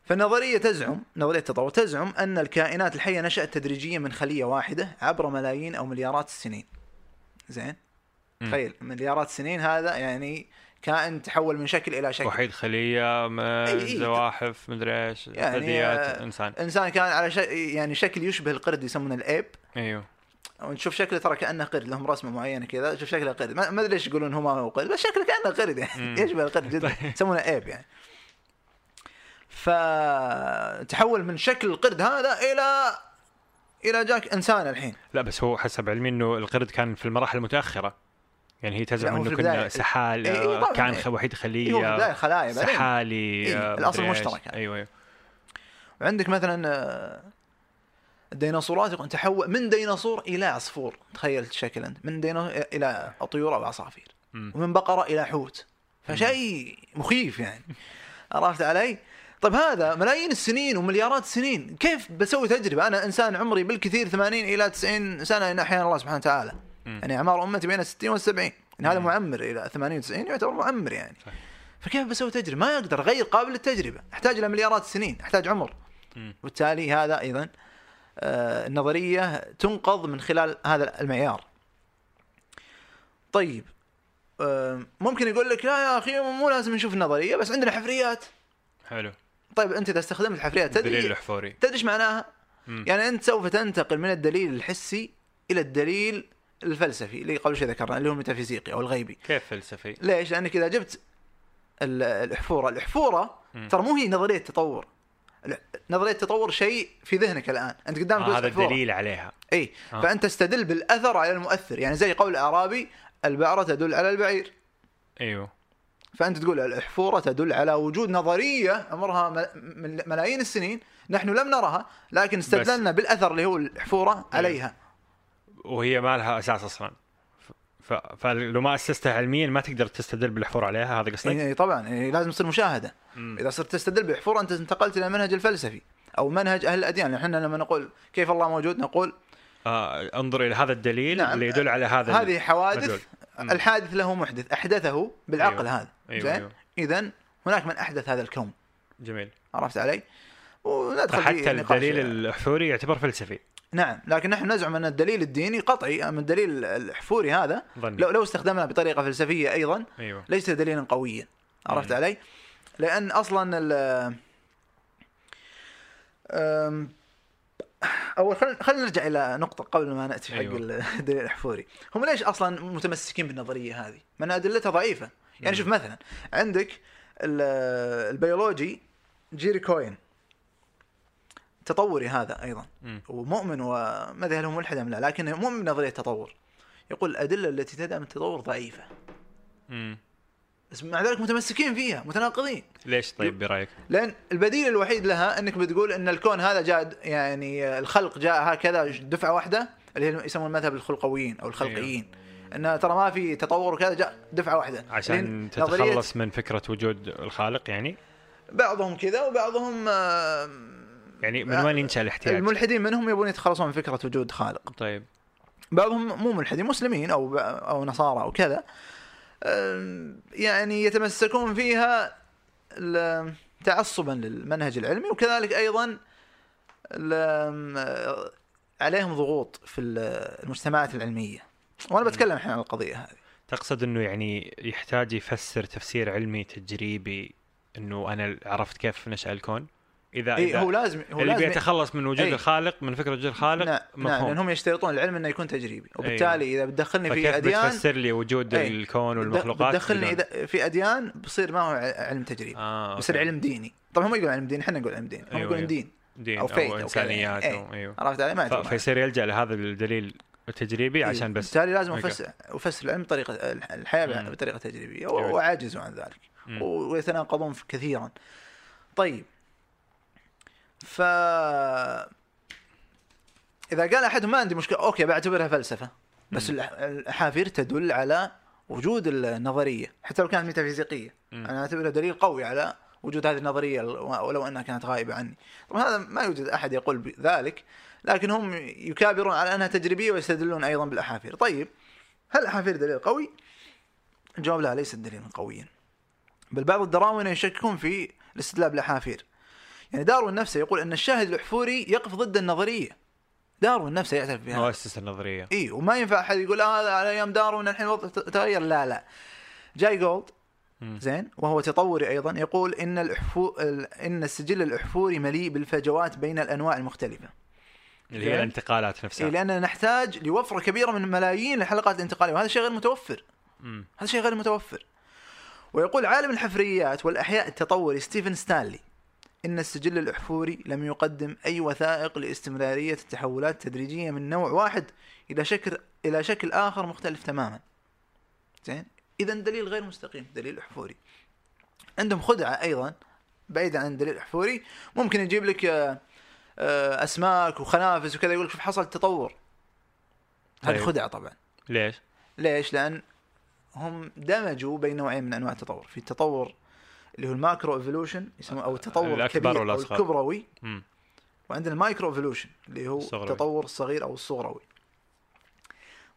فالنظرية تزعم نظرية التطور تزعم أن الكائنات الحية نشأت تدريجيا من خلية واحدة عبر ملايين أو مليارات السنين. زين؟ تخيل مليارات السنين هذا يعني كائن تحول من شكل إلى شكل. وحيد خلية إي. زواحف مدري إيش يعني، ثدييات إنسان. إنسان كان على شيء يعني شكل يشبه القرد يسمونه الإيب. أيوه. ونشوف شكله ترى كأنه قرد لهم رسمة معينة كذا تشوف شكله قرد. ما أدري ليش يقولون هو ما هو قرد بس شكله كأنه قرد يعني. (laughs) يشبه القرد جدا يسمونه إيب يعني. فتحول من شكل القرد هذا إلى إلى جاك إنسان الحين. لا بس هو حسب علمي إنه القرد كان في المراحل المتأخرة. يعني هي تزعم انه كنا. سحال إي، إي، طبعاً. كان وحيد إيه البداية خليه خلايا بعدين سحالي إي، آه، إيش. مشترك يعني. أيوه أيوه وعندك مثلا آه، الديناصورات تحول من ديناصور إلى عصفور تخيل الشكل أنت من ديناصور إلى طيور أو عصافير. ومن بقرة إلى حوت فشيء مخيف يعني عرفت علي؟ طيب هذا ملايين السنين ومليارات السنين كيف بسوي تجربة أنا إنسان عمري بالكثير 80 إلى 90 سنة ان أحيانا الله سبحانه وتعالى مم. يعني أعمار أمتي بين 60 وال 70 يعني هذا. معمر إلى 80 و90 يعتبر معمر يعني صح. فكيف بسوي تجربة؟ ما أقدر غير قابل للتجربة أحتاج إلى مليارات السنين أحتاج عمر. وبالتالي هذا أيضا آه، النظريه تنقض من خلال هذا المعيار. طيب آه، ممكن يقول لك لا يا أخي مو لازم نشوف النظرية بس عندنا حفريات. حلو طيب أنت إذا استخدمت الحفريات الدليل تدري الأحفوري تدري إيش معناها؟ مم. يعني أنت سوف تنتقل من الدليل الحسي إلى الدليل الفلسفي اللي قبل شوي ذكرنا اللي هو الميتافيزيقي أو الغيبي. كيف فلسفي؟ ليش؟ لأنك إذا جبت ال- الاحفوره، الاحفوره. ترى مو هي نظرية تطور. نظرية التطور شيء في ذهنك الآن، أنت قدامك آه هذا. الدليل عليها إي آه. فأنت تستدل بالأثر على المؤثر يعني زي قول الأعرابي البعرة تدل على البعير أيوه فأنت تقول الاحفوره تدل على وجود نظرية عمرها ملايين السنين نحن لم نرها لكن استدللنا بالأثر اللي هو الاحفوره عليها وهي ما لها أساس أصلا ف... فلو ما أسستها علميا ما تقدر تستدل بالاحفور عليها هذا قصدك؟ يعني طبعا يعني لازم تصير مشاهدة مم. إذا صرت تستدل باحفوره أنت انتقلت إلى المنهج الفلسفي أو منهج أهل الأديان يعني إحنا لما نقول كيف الله موجود نقول آه انظر إلى هذا الدليل نعم. اللي يدل على هذا هذه. حوادث مم. الحادث له محدث أحدثه بالعقل أيوه. هذا أيوه، زين أيوه. اذا هناك من أحدث هذا الكون جميل عرفت علي؟ وندخل نقاش. الدليل الاحفوري يعتبر فلسفي نعم لكن نحن نزعم أن الدليل الديني قطعي اما الدليل الاحفوري هذا ظني لو لو استخدمناه بطريقة فلسفية أيضا أيوه ليس دليلا قويا عرفت مم. علي؟ لأن أصلا ال أول خلينا خلينا نرجع إلى نقطة قبل ما نأتي حق أيوه. الدليل الاحفوري هم ليش أصلا متمسكين بالنظرية هذه؟ من أدلتها ضعيفة يعني مم. شوف مثلا عندك ال- البيولوجي جيري كوين تطوري هذا أيضا. ومؤمن وما ادري هل هو ملحد ام لا لكن مؤمن بنظريه التطور يقول الأدلة التي تدعم التطور ضعيفة مم. بس مع ذلك متمسكين فيها متناقضين ليش طيب برأيك؟ لأن البديل الوحيد لها أنك بتقول إن الكون هذا جاء يعني الخلق جاء هكذا دفعة واحدة اللي هي يسمون المذهب الخلقويين أو الخلقيين إن ترى ما في تطور وكذا جاء دفعة واحدة عشان تتخلص من فكرة وجود الخالق يعني؟ بعضهم كذا وبعضهم آه، يعني من وين ينشا الاحتياج؟ الملحدين منهم يبون يتخلصون من فكرة وجود خالق. طيب. بعضهم مو ملحدين مسلمين أو أو نصارى أو كذا. أم، يعني يتمسكون فيها تعصبا للمنهج العلمي وكذلك أيضا ال- عليهم ضغوط في ال- المجتمعات العلمية. وأنا بتكلم الحين عن القضية هذه. تقصد إنه يعني يحتاج يفسر تفسير علمي تجريبي إنه أنا عرفت كيف نشأ الكون؟ اذا اي إذا هو لازم هو اللي لازم بيتخلص من وجود إي. الخالق من فكرة وجود الخالق نعم نعم مفهوم لأنهم يشترطون العلم إنه يكون تجريبي وبالتالي إذا بتدخلني في اديان بتفسر لي وجود إي. الكون والمخلوقات بتدخلني إذا في أديان بصير ما هو علم تجريبي آه بصير. علم ديني طبعا هم يقولون علم ديني إحنا نقول علم ديني هم أيوة، يقولون أيوة. دين دين أو, أو. إنسانيات إي. أو أيوه عرفت علي ما. فيصير يلجأ لهذا الدليل التجريبي إيه، عشان بس بالتالي لازم. افسر أفسر العلم بطريقه الحياة. بطريقة تجريبية. وعاجزوا عن ذلك. ويتناقضون كثيرا طيب ف إذا قال احدهم ما عندي مشكلة أوكي بعتبرها فلسفة. بس مم. الأحافير تدل على وجود النظرية حتى لو كانت ميتافيزيقية. مم. أنا أعتبرها دليل قوي على وجود هذه النظرية ولو أنها كانت غائبة عني. طبعا هذا ما يوجد أحد يقول بذلك لكن هم يكابرون على أنها تجريبية ويستدلون أيضا بالأحافير. طيب هل الأحافير دليل قوي؟ الجواب لا ليس دليلا قويا. بل بعض الدراوين يشككون في الاستدلال بالأحافير. يعني داروين نفسه يقول أن الشاهد الأحفوري يقف ضد النظرية. داروين نفسه يعترف بها مؤسس النظرية. إي وما ينفع أحد يقول آه هذا على أيام داروين الحين الوضع تغير. لا لا. جاي جولد. زين وهو تطوري أيضا يقول إن الاحفو ال- إن السجل الأحفوري مليء بالفجوات بين الأنواع المختلفة. اللي هي. الانتقالات إيه نفسها لأننا نحتاج لوفرة كبيرة من ملايين الحلقات الانتقاليه وهذا شيء غير متوفر. مم. هذا شيء غير متوفر. ويقول عالم الحفريات والأحياء التطوري ستيفن ستانلي إن السجل الأحفوري لم يقدم أي وثائق لاستمرارية التحولات التدريجية من نوع واحد إلى شكل إلى شكل آخر مختلف تماما. زين؟ اذا دليل غير مستقيم دليل أحفوري. عندهم خدعة أيضا بعيدا عن الدليل الأحفوري. ممكن يجيب لك آه، آه، أسماك وخنافس وكذا يقول لك شوف حصل تطور. هذه طيب. خدعة طبعا. ليش؟ ليش؟ لأن هم دمجوا بين نوعين من أنواع التطور، في التطور اللي هو ال macro evolution يسموه أو التطور الكبير أو. الكبروي مم. وعندنا ال micro evolution اللي هو الصغروي. التطور الصغير أو الصغروي.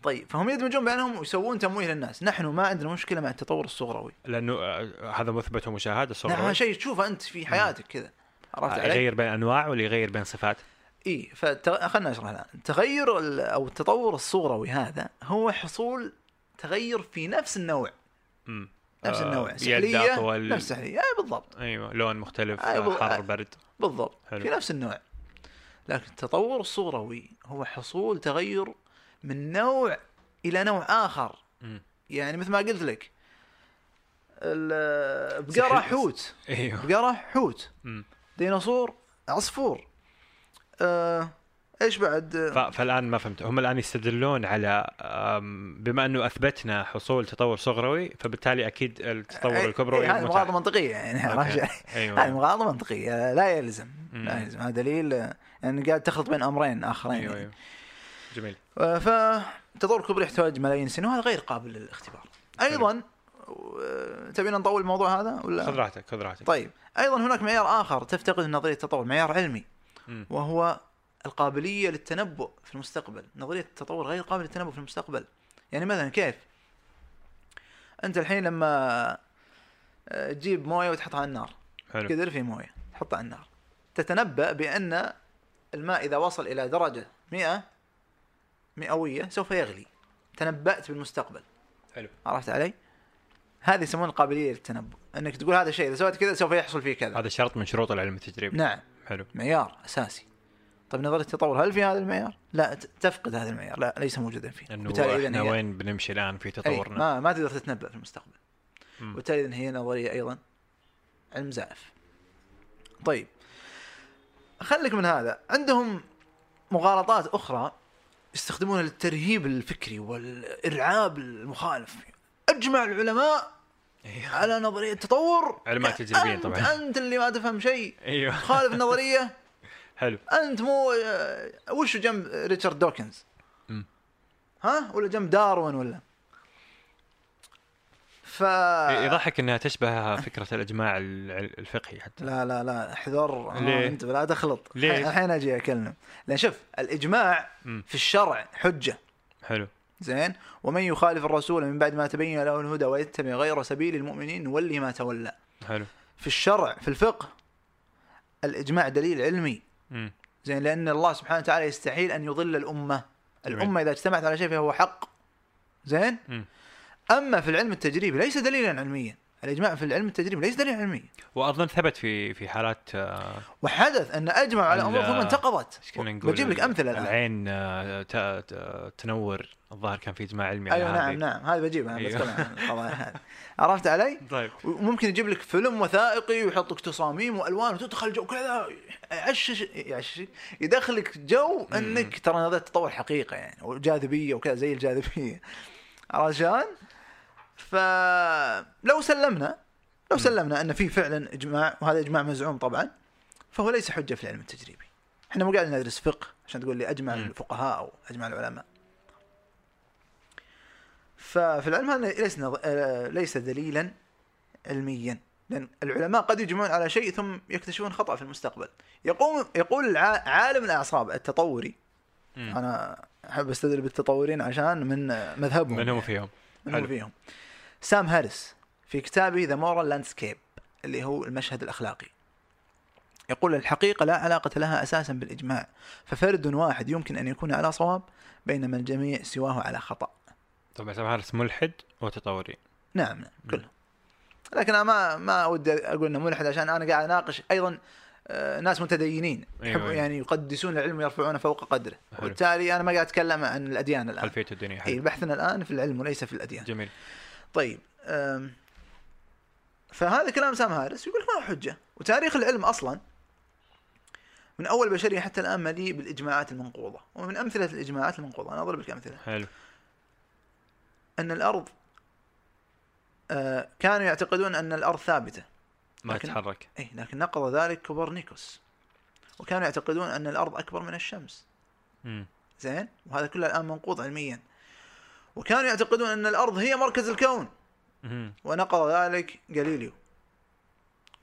طيب فهم يدمجون بينهم ويسوون تمويه للناس، نحن ما عندنا مشكلة مع التطور الصغروي. لأنه آه، هذا مثبت ومشاهد نعم الصغر هذا شيء تشوفه أنت في حياتك كذا. عرفت علي؟ يغير بين أنواع ولا يغير بين صفات؟ إي فخلنا نشرح الآن التغير ال- أو التطور الصغروي هذا هو حصول تغير في نفس النوع مم. نفس آه، النوع يد سحليه أطول. نفس سحلية. اي بالضبط. أيوه لون مختلف أيوة، آه، حر آه. برد. بالضبط. حلو. في نفس النوع. لكن التطور الصغروي هو حصول تغير من نوع إلى نوع آخر. مم. يعني مثل ما قلت لك بقرة حوت. أيوه. بقرة حوت. ديناصور عصفور. آه إيش بعد فالآن ما فهمت هم الآن يستدلون على بما أنه أثبتنا حصول تطور صغروي فبالتالي أكيد التطور أي- الكبروي أي، هذه. مغالطة منطقية يعني. عرفت؟ هذه مغالطة منطقية لا يلزم مم. لا يلزم هذا دليل آه، يعني قاعد تخلط بين أمرين آخرين يعني. أيوه جميل فتطور الكبرى يحتاج ملايين السنين وهذا غير قابل للاختبار أيضا و- تبينا نطول الموضوع هذا ولا خذ راحتك خذ راحتك طيب أيضا هناك معيار آخر تفتقد نظرية التطور معيار علمي. وهو القابلية للتنبؤ في المستقبل. نظرية التطور غير قابلة للتنبؤ في المستقبل. يعني مثلا كيف؟ أنت الحين لما آه، تجيب موية وتحطها على النار. حلو. قدر في موية تحطها على النار. تتنبأ بأن الماء إذا وصل إلى درجة 100 مئوية سوف يغلي. تنبأت بالمستقبل. حلو. عرفت علي؟ هذه يسمونها القابلية للتنبؤ. أنك تقول هذا الشيء إذا سويت كذا سوف يحصل فيه كذا. هذا شرط من شروط العلم التجريبي. نعم. حلو. معيار أساسي. طيب نظرية التطور هل في هذا المعيار؟ لا تفقد هذا المعيار. لا ليس موجودا فيه. إنه إحنا هي- وين بنمشي الآن في تطورنا؟ ما ما تقدر تتنبأ في المستقبل. وبالتالي إذن هي نظرية أيضا علم زائف. طيب خليك من هذا. عندهم مغالطات أخرى يستخدمونها للترهيب الفكري والإرعاب المخالف. أجمع العلماء أيوه. على نظرية التطور. علماء تجريبيين طبعاً. أنت اللي ما تفهم شيء. أيوه. تخالف النظرية (laughs) حلو. أنت مو آه، وش جنب ريتشارد دوكنز؟ مم. ها؟ ولا جنب داروين ولا؟ ف يضحك إنها تشبه فكرة الإجماع الفقهي حتى. لا لا لا احذر آه،؟ أنت لا تخلط؟ الحين- أجي أكلم. لأن شوف الإجماع مم. في الشرع حجة. حلو. زين؟ ومن يخالف الرسول من بعد ما تبين له الهدى ويتبع غير سبيل المؤمنين نولي ما تولى. حلو. في الشرع في الفقه الإجماع دليل علمي. زين لأن الله سبحانه وتعالى يستحيل أن يضل الأمة. الأمة إذا اجتمعت على شيء فهو حق. زين. أما في العلم التجريبي ليس دليلا علميا. الإجماع في العلم التجريبي ليس دليلا علمي. واظن ثبت في في حالات آه، وحدث أن اجمعوا على أمور ثم انتقضت. بجيب لك أمثلة الآن. العين آه، تنور. الظاهر كان في إجماع علمي. على أيوه هذه. نعم نعم. هذا بجيبها أيوه. القضايا هذه. عرفت علي؟ طيب. وممكن يجيب لك فيلم وثائقي ويحط لك تصاميم وألوان وتدخل جو كذا يعشش يعشش يدخلك جو أنك ترى هذا تطور حقيقة يعني وجاذبية وكذا زي الجاذبية. عرفت شلون؟ فلو سلمنا لو سلمنا أن في فعلا إجماع وهذا إجماع مزعوم طبعا فهو ليس حجة في العلم التجريبي. إحنا مو قاعدين ندرس فقه عشان تقول لي أجمع. الفقهاء أو أجمع العلماء. ففي العلم هذا ليس نظ... آه، ليس دليلا علميا لأن العلماء قد يجمعون على شيء ثم يكتشفون خطأ في المستقبل. يقوم يقول. عالم الأعصاب التطوري مم. أنا أحب أستدل بالتطورين عشان من مذهبهم من هم. فيهم من. هو فيهم سام هاريس في كتابه the moral landscape اللي هو المشهد الأخلاقي. يقول الحقيقة لا علاقة لها أساسا بالإجماع ففرد واحد يمكن أن يكون على صواب بينما الجميع سواه على خطأ. طبعا سام هارس ملحد وتطوري. نعم نعم كله. لكن أنا ما ما ودي أقول إنه ملحد عشان أنا قاعد أناقش أيضا آه، ناس متدينين أيوة، يحبوا أيوة. يعني يقدسون العلم ويرفعونه فوق قدره. حلو. وبالتالي أنا ما قاعد أتكلم عن الأديان الآن. خلفية الدنيا اي حلو بحثنا الآن في العلم وليس في الأديان. جميل. طيب فهذا كلام سام هارس يقول لك ما هو حجة؟ وتاريخ العلم أصلا من أول البشريه حتى الآن مليء بالإجماعات المنقوضة ومن أمثلة الإجماعات المنقوضة. أنا أضرب لك أمثلة. حلو. أن الأرض آه، كانوا يعتقدون أن الأرض ثابتة ما لكن- تتحرك إي لكن نقض ذلك كوبرنيكوس. وكانوا يعتقدون أن الأرض أكبر من الشمس. مم. زين؟ وهذا كله الآن منقوض علميا. وكانوا يعتقدون أن الأرض هي مركز الكون. ونقض ذلك جاليليو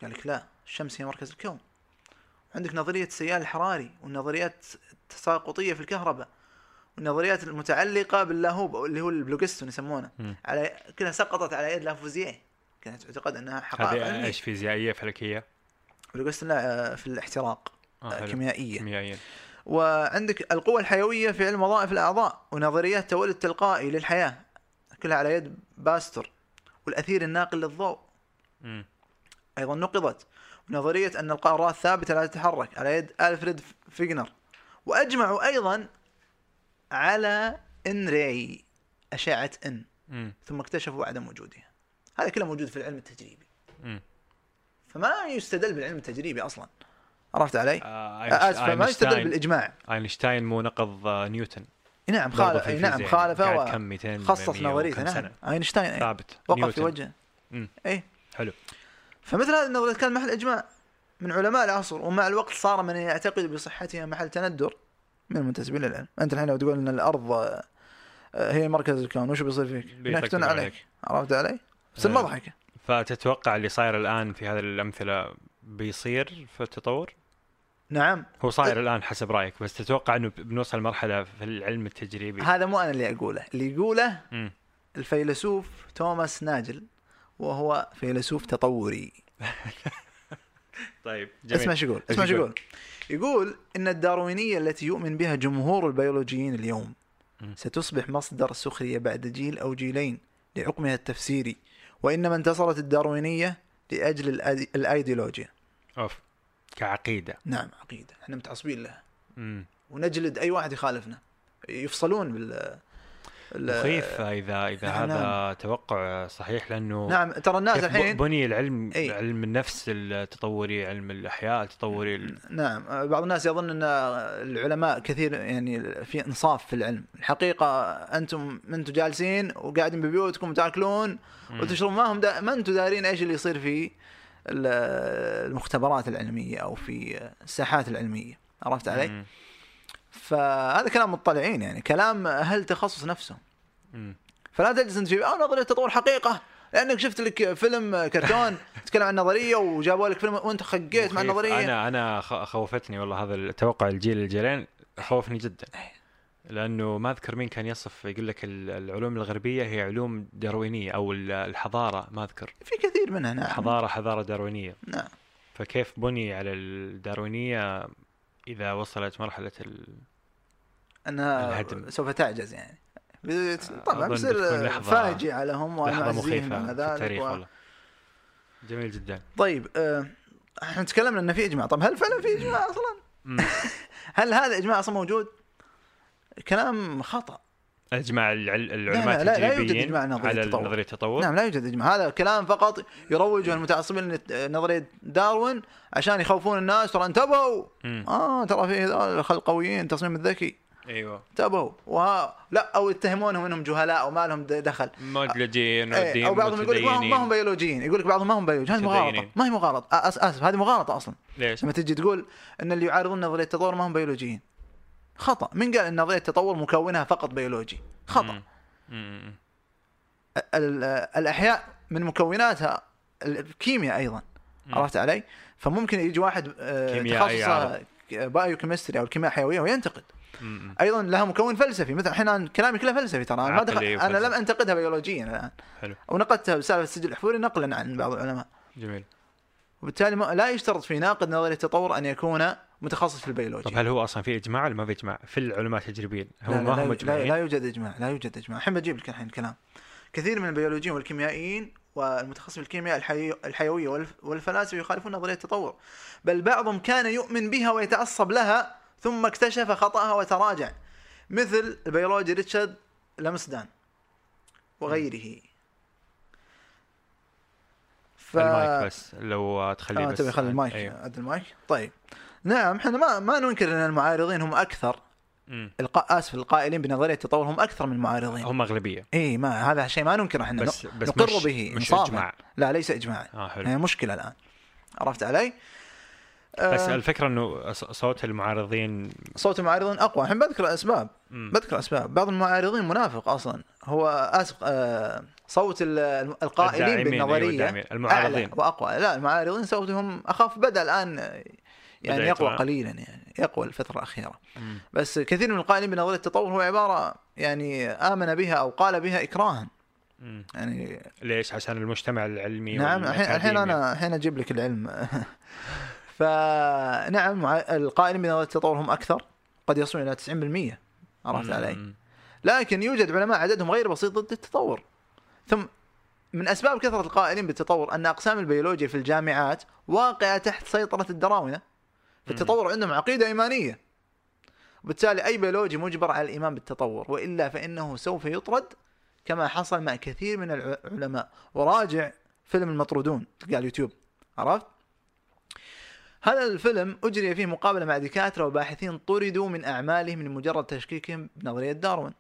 قال لك لا الشمس هي مركز الكون عندك نظرية السيال الحراري والنظريات التساقطية في الكهرباء والنظريات المتعلقة باللاهوب أو اللي هو ال phlogiston يسمونه. على كلها سقطت على يد لافوزيه كانت تعتقد أنها حقائق هذه إيش فيزيائية فلكية؟ phlogiston لا آه، في الاحتراق آه، آه،. كيميائية كيميائيا وعندك القوة الحيوية في علم وظائف الأعضاء ونظريات تولد تلقائي للحياة كلها على يد باستر والأثير الناقل للضوء مم. أيضا نقضت ونظريه أن القارات ثابتة لا تتحرك على يد ألفريد فيجنر واجمعوا أيضا على إن ray أشعة N مم. ثم اكتشفوا عدم وجودها هذا كله موجود في العلم التجريبي. فما يستدل بالعلم التجريبي أصلا عرفت علي؟ آه، آسف ما يستدل بالإجماع أينشتاين مو نقض آه، نيوتن نعم خالف نعم. خالفه قاعد كم 200 خصص 100 نظريته نعم. أينشتاين. ثابت وقف في. وجهه. إي حلو فمثل هذه النظريات كان محل إجماع من علماء العصر ومع الوقت صار من يعتقد بصحتها محل تندر من المنتسبين للعلم أنت الحين لو تقول إن الأرض آه، هي مركز الكون وش بيصير فيك؟ بيطقطق ينكتون عليك. عليك عرفت علي؟ بس آه. المضحكة فتتوقع اللي صاير الآن في هذه الأمثلة بيصير في التطور؟ نعم. هو صاير الآن حسب رأيك بس تتوقع إنه بنوصل مرحله في العلم التجريبي؟ هذا مو أنا اللي أقوله. اللي يقوله مم. الفيلسوف توماس ناجل وهو فيلسوف تطوري. (laughs) طيب جميل. اسمع شو يقول اسمع شو يقول؟ يقول إن الداروينية التي يؤمن بها جمهور البيولوجيين اليوم مم. ستصبح مصدر سخرية بعد جيل أو جيلين لحكمها التفسيري وإنما انتصرت الداروينية لأجل الأيديولوجيا. أوف. كعقيدة. نعم عقيدة. إحنا متعصبين لها. مم. ونجلد أي واحد يخالفنا. يفصلون بال ال- مخيف إذا إذا نعم، هذا توقع صحيح لأنه نعم ترى الناس الحين بني العلم إي. علم النفس التطوري علم الأحياء التطوري ال- نعم بعض الناس يظن أن العلماء كثير يعني في انصاف في العلم. الحقيقة أنتم أنتم جالسين وقاعدين ببيوتكم تأكلون. وتشربون. ما هم دا ما أنتم دارين إيش اللي يصير في ال- المختبرات العلمية أو في الساحات العلمية عرفت علي؟ مم. فهذا كلام مطلعين يعني كلام أهل تخصص نفسهم مم. فلا تجلس أنت في آه نظرية التطور حقيقة لأنك شفت لك فيلم كرتون (laughs) تتكلم عن نظرية وجابوا لك فيلم وأنت خقيت مع. النظرية أنا أنا خوفتني والله هذا التوقع الجيل الجيلين خوفني جدا لأنه ما أذكر مين كان يصف يقول لك ال- العلوم الغربية هي علوم داروينية أو ال- الحضارة ما أذكر. في كثير منها نعم. حضارة حضارة داروينية. نعم. فكيف بني على الداروينية إذا وصلت مرحلة ال... انها الهدم. سوف تعجز يعني. طبعا بتصير لحظة- فاجعه لهم لحظة مخيفة في التاريخ و... والله. جميل جدا. طيب آه، إحنا تكلمنا انه في إجماع. طب هل فعلا في إجماع أصلا؟ (laughs) هل هذا إجماع أصلا موجود؟ كلام خطأ. إجماع العل- العلماء لا- لا يوجد التجريبيين إجماع نظري على التطور. نظرية التطور نعم لا يوجد إجماع. هذا كلام فقط يروجه المتعصبين لنظريه داروين عشان يخوفون الناس. ترى انتبهوا. آه ترى في هذول الخلقويين التصميم الذكي. أيوه. انتبهوا. وها لا أو يتهمونهم إنهم جهلاء وما لهم دخل. بيولوجيين إيه، أو بعضهم يقول لك ما هم بيولوجيين. يقول لك بعضهم ما هم بيولوجيين. هذه مغالطة. ما هي مغالطة. أسف هذه مغالطة أصلا. ليش؟ لما تجي تقول إن اللي يعارضون نظرية التطور ما هم بيولوجيين. خطأ. من قال إن نظرية التطور مكونها فقط بيولوجي. خطأ. الأحياء من مكوناتها الكيمياء أيضا. عرفت علي؟ فممكن يجي واحد آه، تخصصه عرض. biochemistry أو الكيمياء الحيوية وينتقد. أيضا لها مكون فلسفي. مثل الحين كلامي كله فلسفي ترى. أنا ما دخل أنا لم. أنتقدها بيولوجيا الآن. حلو. ونقدتها بسالفة السجل الحفوري نقلا عن بعض العلماء. جميل. وبالتالي لا يشترط في ناقد نظرية التطور أن يكون متخصص في البيولوجيا. طب هل هو أصلا في إجماع ولا ما في إجماع؟ في العلماء التجريبيين لا, هم لا, ما هم لا, لا, لا يوجد إجماع لا يوجد إجماع. الحين بجيب لك الحين الكلام كثير من البيولوجيين والكيميائيين والمتخصصين في الكيمياء الحي... الحيوية والف... والفلاسفة يخالفون نظرية التطور. بل بعضهم كان يؤمن بها ويتعصب لها ثم اكتشف خطأها وتراجع. مثل البيولوجي ريتشارد لامسدان وغيره. ف... المايك بس لو تخليه آه بس. تبي خلي المايك أيوه. عد المايك. طيب. نعم إحنا ما ما ننكر إن المعارضين هم أكثر. القاء آسف القائلين بنظرية التطور هم أكثر من المعارضين. هم أغلبية. إي ما هذا شيء ما ننكر إحنا بس بس نقر مش به مش. إجماع. لا ليس اجماعا. آه حلو. هي مشكلة الآن. عرفت علي؟ بس آه. الفكرة إنه صوت المعارضين صوت المعارضين أقوى. الحين بذكر أسباب. مم. بذكر أسباب. بعض المعارضين منافق أصلا. هو آسف آه صوت ال- القائلين أيوة، بالنظرية الداعمين. المعارضين. وأقوى. لا المعارضين صوتهم أخف بدا الآن آه، يعني يقوى. قليلا يعني يقوى الفترة الأخيرة مم. بس كثير من القائلين بنظرية التطور هو عبارة يعني آمن بها أو قال بها اكراها مم. يعني ليش عشان المجتمع العلمي نعم الحين. أنا الحين أجيب لك العلم (laughs) فنعم القائلين بنظرية التطور هم أكثر قد يصلون إلى 90% عرفت. علي؟ لكن يوجد علماء عددهم غير بسيط ضد التطور ثم من أسباب كثرة القائلين بالتطور أن أقسام البيولوجيا في الجامعات واقعة تحت سيطرة الدراويه فالتطور عندهم عقيدة إيمانية وبالتالي أي بيولوجي مجبر على الإيمان بالتطور وإلا فإنه سوف يطرد كما حصل مع كثير من العلماء وراجع فيلم المطرودون تلقاه على اليوتيوب عرفت؟ هذا الفيلم أجري فيه مقابلة مع دكاترة وباحثين طردوا من أعمالهم لمجرد تشكيكهم بنظريه داروين.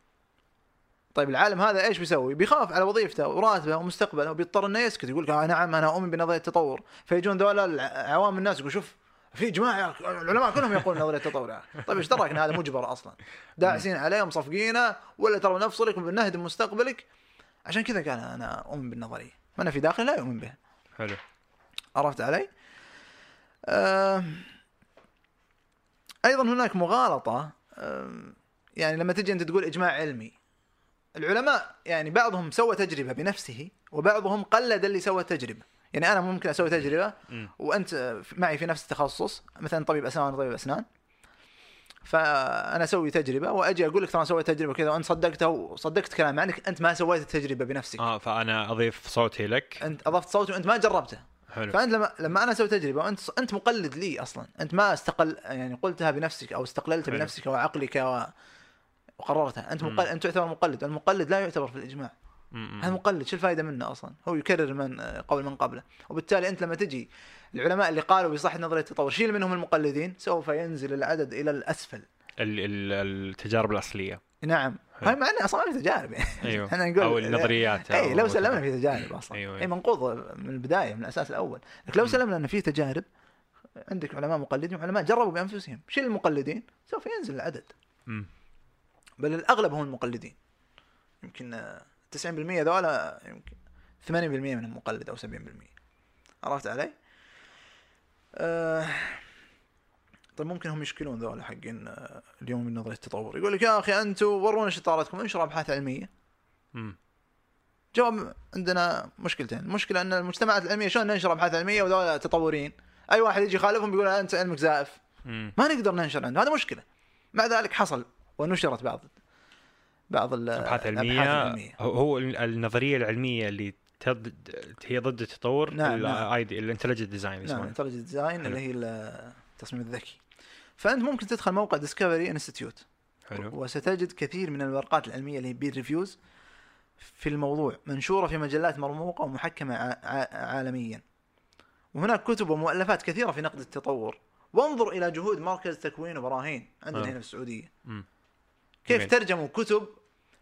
طيب العالم هذا إيش بيسوي؟ بيخاف على وظيفته وراتبه ومستقبله وبيضطر إنه يسكت يقول لك آه نعم أنا أؤمن بنظرية التطور، فيجون ذولا عوام الناس يقول شوف في أخي، العلماء كلهم يقولون نظريه التطور. طيب إيش دراك إن هذا مجبر أصلا؟ داعسين عليه ومصفقينه ولا ترى نفصلك وبنهدم مستقبلك عشان كذا قال أنا أؤمن بالنظرية، ما أنا في داخلي لا يؤمن بها. حلو عرفت علي؟ آه أيضا هناك مغالطة آه يعني لما تجي أنت تقول إجماع علمي العلماء يعني بعضهم سوى تجربة بنفسه وبعضهم قلد اللي سوى تجربه يعني أنا ممكن أسوي تجربة. وأنت معي في نفس التخصص مثلا طبيب أسنان وطبيب أسنان فأنا أسوي تجربة وأجي أقول لك ترى سويت تجربة كذا وانت صدقتها وصدقت كلامي عنك أنت ما سويت التجربة بنفسك آه فأنا أضيف صوتي لك أنت أضفت صوتي وأنت ما جربته حلو فأنت لما لما أنا أسوي تجربة وأنت أنت مقلد لي أصلا أنت ما استقل يعني قلتها بنفسك أو استقللت حلو. بنفسك وعقلك و... وقررتها أنت. مقلد أنت تعتبر مقلد المقلد لا يعتبر في الإجماع. هذا مقلد شو الفائده منه أصلا؟ هو يكرر من قول من قبله. وبالتالي أنت لما تجي العلماء اللي قالوا بصحه نظرية التطور شيل منهم المقلدين سوف ينزل العدد إلى الأسفل. ال- ال- التجارب الأصلية. نعم. هاي مع انه أصلا ما في تجارب. يعني (laughs) أيوه. إحنا نقول أو النظريات اي لو. سلمنا في تجارب أصلا. أيوة، اي أيوة. منقوض من البداية من الأساس الأول. لكن لو. سلمنا إن في تجارب عندك علماء مقلدين وعلماء جربوا بأنفسهم. شيل المقلدين سوف ينزل العدد. بل الأغلب هم المقلدين. يمكن آه، 90% ذولا يمكن 80% منهم مقلد أو 70% عرفت علي؟ آه طيب ممكن هم يشكلون ذولا حقين آه، اليوم من نظرية التطور. يقول لك يا أخي أنتم ورونا شطارتكم انشروا ابحاث علمية. مم. جواب عندنا مشكلتين. المشكلة أن المجتمعات العلمية شلون ننشر ابحاث علمية وذولا تطورين؟ أي واحد يجي يخالفهم بيقول أنت علمك زائف. مم. ما نقدر ننشر عنده هذا مشكلة. مع ذلك حصل ونشرت بعض بعض ال- ابحاث الأبحاث علميه هو- النظرية العلمية اللي تضد هي ضد التطور نعم، نعم. ال ID ال intelligent design نعم يسمونه. intelligent design. اللي هي التصميم الذكي. فأنت ممكن تدخل موقع Discovery Institute حلو. وستجد كثير من الورقات العلمية اللي هي peer reviews في الموضوع منشورة في مجلات مرموقة ومحكمة عالميا. وهناك كتب ومؤلفات كثيرة في نقد التطور. وانظر إلى جهود مركز تكوين وبراهين عندنا آه. هنا في السعودية. مم. كيف جميل. ترجموا كتب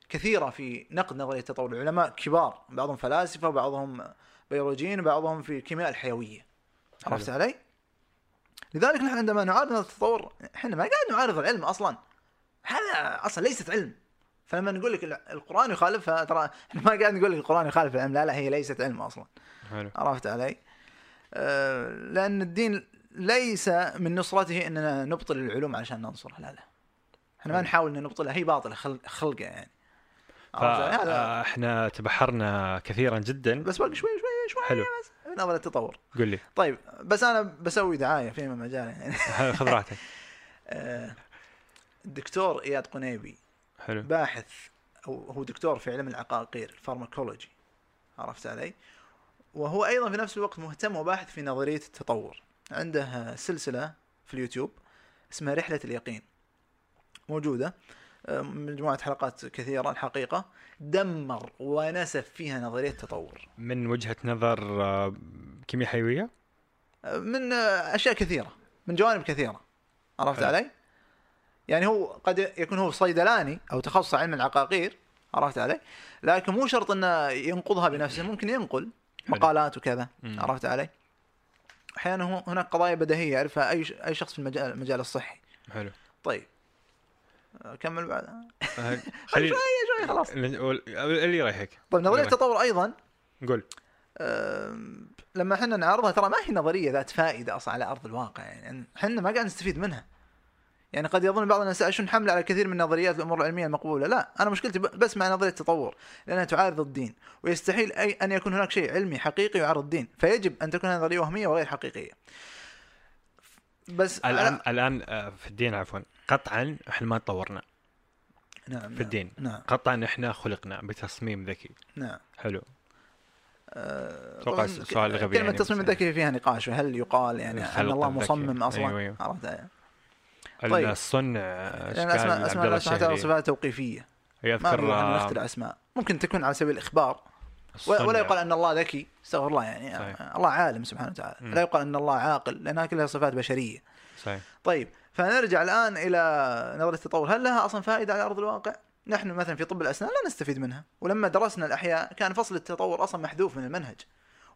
كثيرة في نقد نظرية التطور العلماء؟ كبار بعضهم فلاسفة وبعضهم بيولوجيين وبعضهم في الكيمياء الحيوية. عرفت علي؟ لذلك نحن عندما نعارض التطور إحنا ما قاعد نعارض العلم أصلا. هذا أصلا ليست علم. فلما نقول لك القرآن يخالفها ترى إحنا (laughs) ما قاعد نقول لك القرآن يخالف العلم لا لا هي ليست علم أصلا. حلو. عرفت علي؟ آه، لأن الدين ليس من نصرته إننا نبطل العلوم علشان ننصرها. لا لا. إحنا ما. نحاول ان نبطلها هي باطلة خلق خلقه يعني؟ هذا فاحنا تبحرنا كثيرا جدا. بس باقي شوي شوي شوي حلو. بس نظرة التطور. قل لي. طيب بس أنا بسوي دعاية فيما مجال يعني. خذ راحتك. (laughs) (laughs) آه، الدكتور إياد قنيبي. حلو. باحث أو هو دكتور في علم العقاقير الفارماكولوجي. عرفت علي؟ وهو أيضا في نفس الوقت مهتم وباحث في نظرية التطور. عنده سلسلة في اليوتيوب اسمها رحلة اليقين. موجودة مجموعة حلقات كثيرة الحقيقة دمر ونسف فيها نظرية التطور من وجهة نظر آه، كيمياء حيوية آه، من آه، أشياء كثيرة من جوانب كثيرة عرفت حلو. علي؟ يعني هو قد يكون هو صيدلاني أو تخصص علم العقاقير عرفت علي؟ لكن مو شرط إنه ينقضها بنفسه ممكن ينقل. مقالات وكذا. عرفت علي؟ أحيانا هناك قضايا بديهية يعرفها أي أي شخص في المجال المجال الصحي حلو طيب كمل بعد. (laughs) خلي شوي خلاص. اللي يريحك. طيب نظريه. التطور أيضا. قول. لما إحنا نعرضها ترى ما هي نظرية ذات فائدة أصلا على أرض الواقع يعني إحنا ما قاعد نستفيد منها. يعني قد يظن بعض الناس شو نحمل على كثير من نظريات الأمور العلمية المقبولة. لا أنا مشكلتي بس مع نظرية التطور لأنها تعارض الدين ويستحيل اي أن يكون هناك شيء علمي حقيقي يعارض الدين. فيجب أن تكون هذه نظرية وهمية وغير حقيقية. بس الان الآن آه، في الدين عفوا قطعا إحنا ما تطورنا. نعم في الدين. نعم. قطعا إحنا خلقنا بتصميم ذكي. نعم. حلو. آه، أتوقع طبعاً سؤال غبي كلمة يعني، التصميم بس- الذكي فيها نقاش هل يقال يعني أن الله. مصمم؟ أصلا أيوة، أيوة. عرفت يعني طيب. الصنع إشكال اسماء أسماء الله سبحانه وتعالى صفات توقيفية. ما يذكر آه، نخترع اسماء ممكن تكون على سبيل الإخبار. ولا يقال أن الله ذكي استغفر الله يعني صحيح. الله عالم سبحانه وتعالى. مم. لا يقال أن الله عاقل لأنها كلها صفات بشرية. صحيح. طيب فنرجع الآن إلى نظرية التطور. هل لها أصلا فائدة على أرض الواقع؟ نحن مثلا في طب الأسنان لا نستفيد منها. ولما درسنا الأحياء كان فصل التطور أصلا محذوف من المنهج.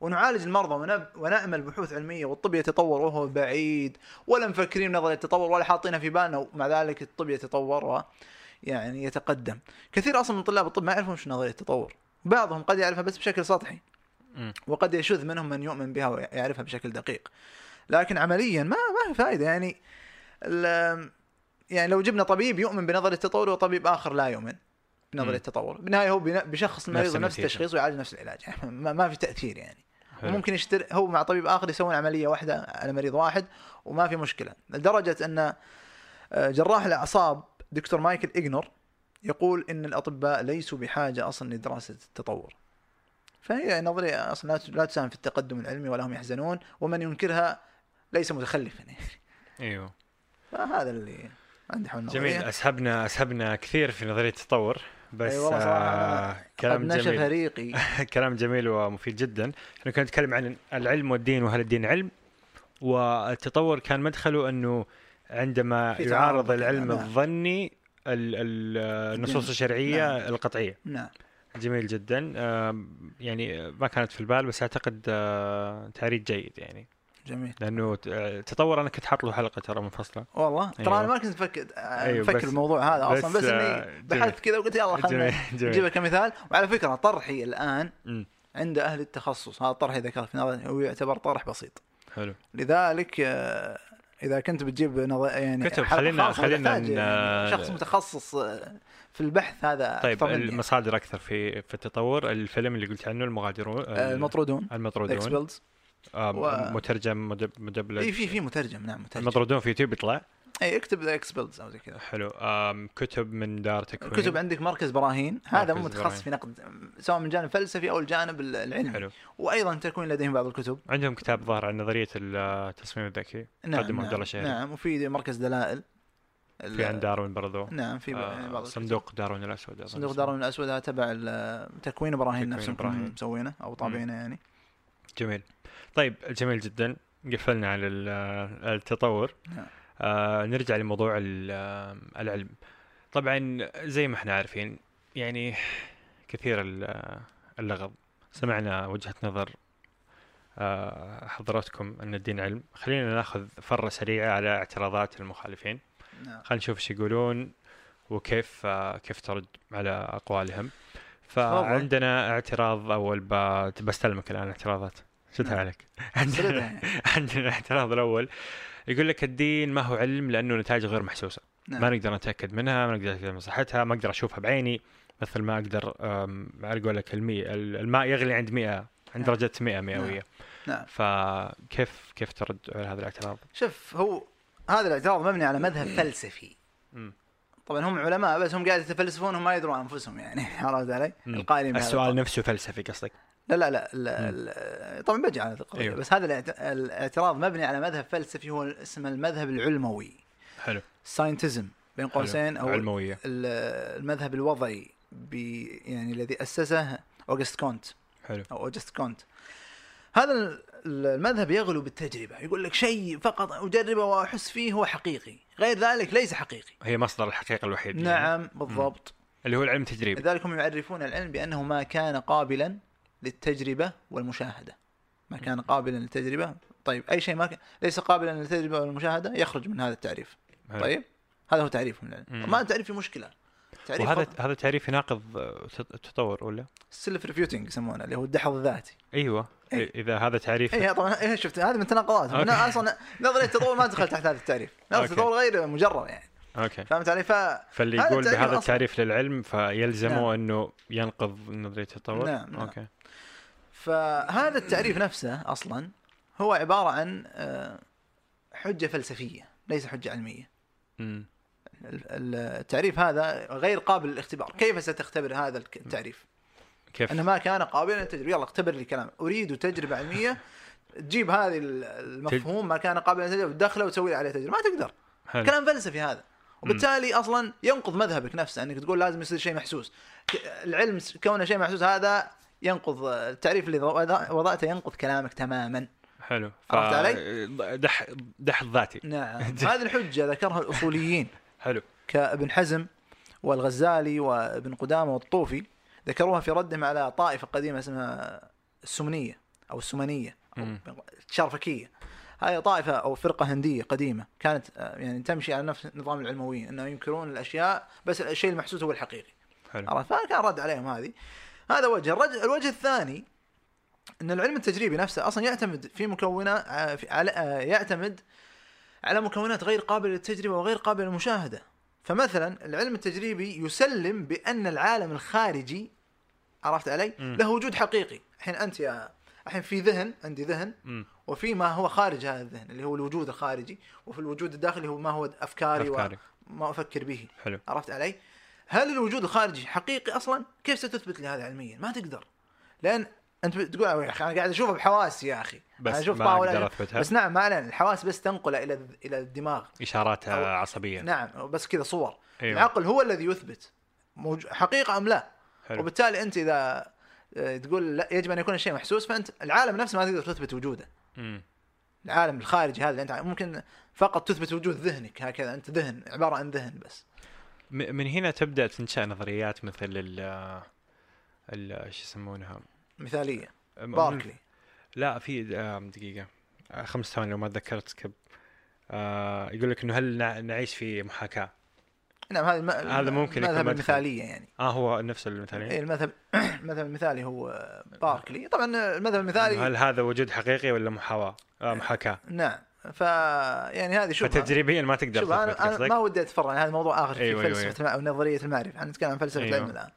ونعالج المرضى ونب... ونعمل بحوث علمية والطب يتطور وهو بعيد. ولا مفكرين بنظريه التطور ولا حاطينها في بالنا ومع ذلك الطب يتطور و يعني يتقدم. كثير أصلا من طلاب الطب ما يعرفون شو نظرية التطور. بعضهم قد يعرفها بس بشكل سطحي. وقد يشذ منهم من يؤمن بها ويعرفها بشكل دقيق لكن عمليا ما ما في فائده يعني يعني لو جبنا طبيب يؤمن بنظرية التطور وطبيب آخر لا يؤمن بنظرية. التطور بالنهايه هو بيشخص المريض نفس. التشخيص ويعالج نفس العلاج يعني ما, ما في تأثير يعني حلو. وممكن يشتري هو مع طبيب آخر يسوون عملية واحدة على مريض واحد وما في مشكلة لدرجة أن آه، جراح الأعصاب دكتور مايكل ايجنور يقول إن الأطباء ليسوا بحاجة أصلا لدراسة التطور. فهي نظرية أصلا لا تساهم في التقدم العلمي ولا هم يحزنون ومن ينكرها ليس متخلفا يعني. أيوه. فهذا اللي عندي حول النظرية. جميل. أسهبنا أسهبنا كثير في نظرية التطور بس أي والله صراحة آه كلام جميل. ريقي (laughs) كلام جميل ومفيد جدا. إحنا كنا نتكلم عن العلم والدين وهل الدين علم؟ والتطور كان مدخله أنه عندما يعارض العلم. الظني ال- ال- النصوص الشرعية نعم. القطعية. نعم. جميل جدا. يعني ما كانت في البال بس أعتقد آه، تعريج جيد يعني. جميل. لأنه تطور أنا كنت حاط له حلقة ترى منفصله والله؟ ترى أيوة. أنا ما كنت مفكر أيوة، مفكر بس- الموضوع هذا أصلا بس، بس آه، اني جميل. بحثت كذا وقلت يلا جميل نجيبها كمثال. وعلى فكرة طرحي الآن مم. عند أهل التخصص. هذا الطرح إذا كان في نظري هو يعتبر طرح بسيط. حلو. لذلك آه، إذا كنت بتجيب نظر يعني كتب، خلينا- خلينا يعني شخص متخصص آه، في البحث هذا طيب. المصادر أكثر في في التطور. الفيلم اللي قلت عنه المغادرون آه، المطرودون المطرودون. آه و- مترجم مدب- مدبلج. اي في في مترجم نعم مترجم. المطرودون في يوتيوب يطلع. اي اكتب the expelled أو زي كذا. حلو. آم كتب من دار تكوين. كتب عندك مركز براهين. هذا مركز متخصص براهين. في نقد سواء من الجانب الفلسفي أو الجانب العلمي. حلو. وأيضا تكوين لديهم بعض الكتب. عندهم كتاب ظاهر عن نظرية التصميم الذكي. نعم قدمه عبد الله نعم, شهري. نعم وفي مركز دلائل. في عن داروين برضو. نعم في آه بعض. صندوق داروين الأسود صندوق. داروين الأسود هذا تبع تكوين إبراهيم. كلهم مسوينه أو طابعينه يعني. جميل. طيب جميل جدا. قفلنا على ال- التطور. نعم. آه نرجع لموضوع ال- العلم. طبعا زي ما إحنا عارفين يعني كثير آه، اللغط سمعنا وجهة نظر آه، حضراتكم أن الدين علم. خلينا نأخذ فرة سريعة على اعتراضات المخالفين. نعم. خلينا نشوف إيش يقولون وكيف آه، كيف ترد على أقوالهم. فعندنا اعتراض أول بستلمك الآن اعتراضات. شدها نعم. عليك عندنا. (laughs) عندنا الاعتراض الأول. يقول لك الدين ما هو علم لأنه نتائج غير محسوسة نعم. ما نقدر نتأكد منها ما نقدر نتأكد من صحتها ما أقدر أشوفها بعيني مثل ما أقدر على قولك المي الماء يغلي عند 100 عند نعم. درجة 100 مئوية نعم فكيف كيف ترد على هذا الاعتراض؟ شوف هو هذا الاعتراض مبني على مذهب فلسفي. طبعا هم علماء بس هم قاعد يتفلسفون وما يدرون أنفسهم يعني (laughs) عرفت علي؟ القائلين السؤال. نفسه فلسفي قصدك لا لا لا, لا, لا طبعا بجي على هذه القضية أيوه. بس هذا الاعت- الاعتراض مبني على مذهب فلسفي هو اسمه المذهب العلموي. حلو. ساينتزم بين قوسين أو علموية. ال- المذهب الوضعي بي يعني الذي أسسه أوغست كونت. حلو. أو اوجست كونت. هذا ال- المذهب يغلو بالتجربة يقول لك شيء فقط أجربه وأحس فيه هو حقيقي. غير ذلك ليس حقيقي. هي مصدر الحقيقة الوحيد. يعني. نعم بالضبط. اللي هو العلم التجريبي. لذلك هم يعرفون العلم بأنه ما كان قابلا للتجربة والمشاهدة. ما كان قابلا للتجربة طيب أي شيء ما كان ليس قابلا للتجربة والمشاهدة يخرج من هذا التعريف. طيب هذا هو تعريفهم مم. ما التعريف فيه مشكلة؟ تعريف وهذا هذا تعريف يناقض آه، التطور ولا؟ self refuting يسمونه اللي هو الدحض الذاتي. أيوه. إيه. إذا هذا تعريف اي طبعا إيه شفت هذه من التناقضات أصلا نظريه التطور ما تدخل تحت هذا التعريف. نظريه. التطور غير مجرد يعني. okay. فهمت علي؟ ف فاللي يقول التعريف بهذا أصلاً. التعريف للعلم فيلزمه نعم. أنه ينقض نظرية التطور؟ نعم، نعم. okay. فهذا التعريف نفسه أصلا هو عبارة عن آه، حجة فلسفية ليس حجة علمية. امم ال- ال- التعريف هذا غير قابل للاختبار. كيف ستختبر هذا التعريف؟ كيف؟ انه ما كان قابلا للتجربه يلا اختبر لي كلام. أريد تجربة علمية. تجيب هذه ال- المفهوم. ما كان قابلا للتجربه وتدخله وتسوي لي عليه تجربة. ما تقدر. حلو. كلام فلسفي هذا. وبالتالي أصلا ينقض مذهبك نفسه إنك تقول لازم يصير شيء محسوس. العلم كونه شيء محسوس هذا ينقض التعريف اللي وضع- وضعته ينقض كلامك تماما. حلو. عرفت علي؟ دح دح ذاتي نعم. (laughs) هذه الحجة ذكرها الأصوليين. حلو. كابن حزم والغزالي وابن قدامة والطوفي ذكروها في ردهم على طائفة قديمة اسمها السمنية أو السمنية أو. الشرفكية. هاي طائفة أو فرقة هندية قديمة كانت آه، يعني تمشي على نفس نظام العلمويين انه ينكرون الأشياء بس الشيء المحسوس هو الحقيقي. حلو. فكان رد عليهم هذه. هذا وجه. الوجه الثاني إن العلم التجريبي نفسه أصلا يعتمد في مكونات آه، في- على آه، يعتمد على مكونات غير قابلة للتجربة وغير قابلة للمشاهدة. فمثلا العلم التجريبي يسلم بأن العالم الخارجي عرفت علي؟ مم. له وجود حقيقي. الحين أنت يا الحين في ذهن عندي ذهن. امم وفي ما هو خارج هذا الذهن اللي هو الوجود الخارجي وفي الوجود الداخلي هو ما هو أفكاري, أفكاري. وما أفكر به حلو عرفت علي؟ هل الوجود الخارجي حقيقي أصلا؟ كيف ستثبت لي هذا علميا؟ ما تقدر. لأن أنت بتقول يا أخي أنا قاعد أشوفه بحواسي يا أخي. بس أنا أشوف ما طاولة أقدر أثبتها. بس نعم ما الحواس بس تنقله إلى إلى الدماغ. اشارات عصبيه نعم بس كذا صور. أيوة. العقل هو الذي يثبت. حقيقة أم لا. حلو وبالتالي أنت إذا آه، تقول لا يجب أن يكون الشيء محسوس فأنت العالم نفسه ما تقدر تثبت وجوده. العالم الخارجي هذا اللي أنت ممكن فقط تثبت وجود ذهنك هكذا. أنت ذهن عبارة عن ذهن بس. من هنا تبدأ تنشأ نظريات مثل ال ال شو يسمونها؟ مثالية. باركلي. لا في آم، دقيقة. آه، خمس ثواني لو ما تذكرت سكب آه يقول لك إنه هل نع- نعيش في محاكاة؟ نعم هذا الم... هذا ممكن يكون المذهب. المثالية يعني. آه هو نفس المثالين اي المذهب (clears throat) المذهب المثالي هو باركلي. طبعا المذهب المثالي هل هذا وجود حقيقي ولا محاواة آه محاكاة؟ نعم. ف يعني هذه شوف فتجريبيا ما تقدر شوف أنا, أنا ما ودي أتفرع هذا موضوع آخر في أيوة، أيوة، فلسفة أو نظريه المعرفة. إحنا نتكلم عن فلسفة أيوة. العلم الآن.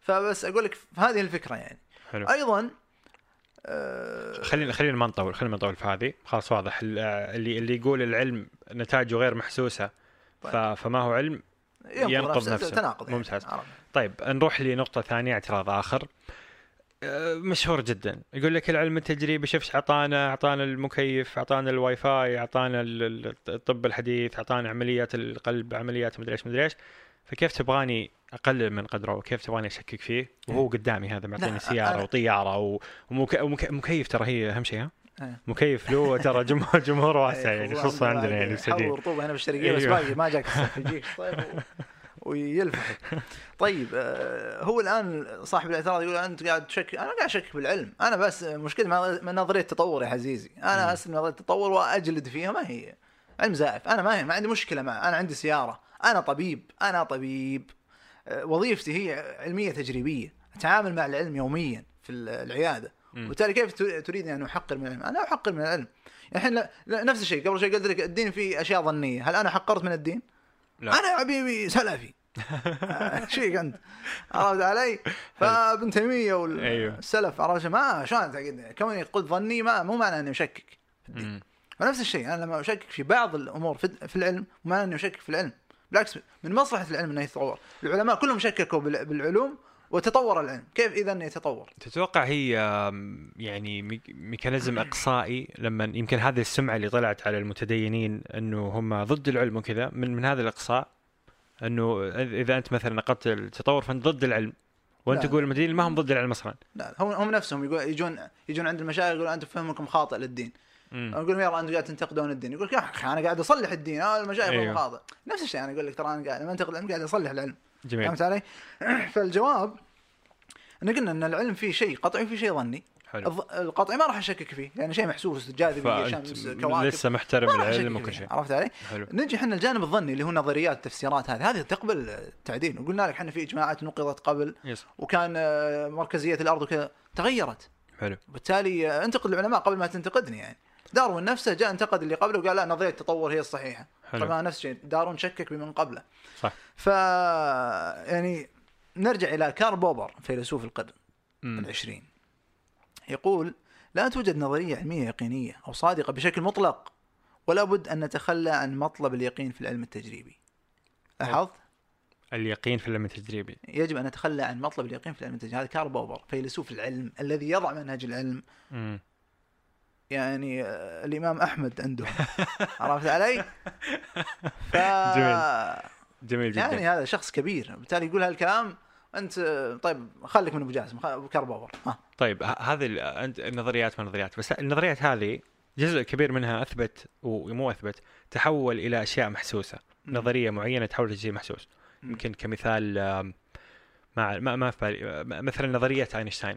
فبس أقول لك هذه الفكرة يعني. حلو. أيضا آه، خلينا خلينا ما نطول خلينا ما نطول في هذه. خلاص واضح. ال- اللي اللي يقول العلم نتائجه غير محسوسة طيب. فما هو علم؟ ينقض نفسه. تناقض يعني. ممتاز. عرفت. طيب نروح لنقطة ثانية اعتراض آخر أه، مشهور جدا يقول لك العلم التجريبي شفت اعطانا اعطانا المكيف اعطانا الواي فاي اعطانا ال- ال- الطب الحديث اعطانا عمليات القلب عمليات مدري إيش مدري إيش فكيف تبغاني أقلل من قدره وكيف تبغاني أشكك فيه وهو قدامي هذا معطيني سيارة وطيارة و- ومك- ومك- مكيف ترى هي أهم شيء ها إيه. مكيف له ترى جمهور (laughs) جمهور واسع إيه، يعني خصوصا عندنا يعني حر بالسعوديه ورطوبه هنا بالشرقيه بس أيوة. باقي ما جاك يجيك و- (laughs) ويلفحك طيب آه، هو الآن صاحب الاعتراض يقول أنت قاعد تشك أنا قاعد أشك بالعلم. أنا بس مشكلتي مع نظرية التطور يا عزيزي. أنا. أسلم نظرية التطور وأجلد فيها ما هي. علم زائف. أنا ما هي ما عندي مشكلة معه. أنا عندي سيارة. أنا طبيب. أنا طبيب. آه، وظيفتي هي علمية تجريبية. أتعامل مع العلم يوميا في ال- العيادة. وبالتالي كيف تريدني أن أحقر من العلم؟ أنا أحقر من العلم. الحين نفس الشيء قبل شوي قلت لك الدين فيه أشياء ظنية، هل أنا حقرت من الدين؟ لا. أنا يا حبيبي سلفي. (laughs) إيش فيك أنت؟ عرفت علي؟ فابن تيمية أيوه. والسلف عرفت ما شلون تعقدني؟ كوني قلت ظني ما مو معنى أني اشكك. مم. فنفس الشيء أنا لما أشكك في بعض الأمور في في العلم مو معنى أني اشكك في العلم بالعكس من مصلحة العلم إنه يتطور العلماء كلهم شككوا بال- بالعلوم وتطور العلم كيف إذا يتطور؟ تتوقع هي يعني mech- mechanism إقصائي لما يمكن هذه السمعة اللي طلعت على المتدينين إنه هم ضد العلم وكذا من من هذا الإقصاء إنه إذا أنت مثلا نقدت التطور فأنت ضد العلم وأنت. تقول المتدينين ما هم ضد العلم أصلا. لا هم هم نفسهم يقول يجون يجون عند المشايخ يقولون أنتم فهمكم خاطئ للدين. أقول لهم يلا أنتم قاعد تنتقدون الدين. يقول لك يا أخي أنا قاعد أصلح الدين آه المشايخ أيوه. خاطئ. نفس الشيء أنا أقول لك ترى أنا قاعد لما أنتقد العلم قاعد أصلح العلم. جميل. فهمت علي؟ (clears throat) فالجواب ان قلنا إن العلم فيه شيء قطعي وفيه شيء ظني. حلو. القطعي ما راح أشكك فيه لأن شيء محسوس جاذبية شمس كواكب. لسه محترم العلم وكل. شيء. عرفت علي؟ حلو. نجي إحنا الجانب الظني اللي هو نظريات التفسيرات هذه. هذه تقبل التعديل وقلنا لك إحنا في إجماعات نقضت قبل. يس. وكان آه، مركزية الأرض وكذا. تغيرت. حلو. وبالتالي آه، انتقد العلماء قبل ما تنتقدني يعني. داروين نفسه جاء انتقد اللي قبله وقال لا نظرية التطور هي الصحيحة. حلو. طبعا نفس الشيء داروين شكك بمن قبله. صح ف يعني نرجع إلى كارل بوبر فيلسوف القرن. العشرين يقول لا توجد نظرية علمية يقينية أو صادقة بشكل مطلق ولا بد أن نتخلى عن مطلب اليقين في العلم التجريبي لاحظت اليقين في العلم التجريبي يجب أن نتخلى عن مطلب اليقين في العلم التجريبي هذا كارل بوبر فيلسوف العلم الذي يضع منهج العلم مم. يعني آه، الإمام أحمد عندهم (laughs) عرفت علي؟ ف جميل. جميل جدا. يعني هذا شخص كبير بالتالي يقول هالكلام أنت طيب خليك من أبو جاسم ابو ها. طيب هذه أنت النظريات ما نظريات بس النظريات هذه جزء كبير منها أثبت ومو أثبت تحول إلى أشياء محسوسة مم. نظرية معينة تحول إلى شيء محسوس. يمكن كمثال ما ما ما في بالي مثلا نظرية أينشتاين.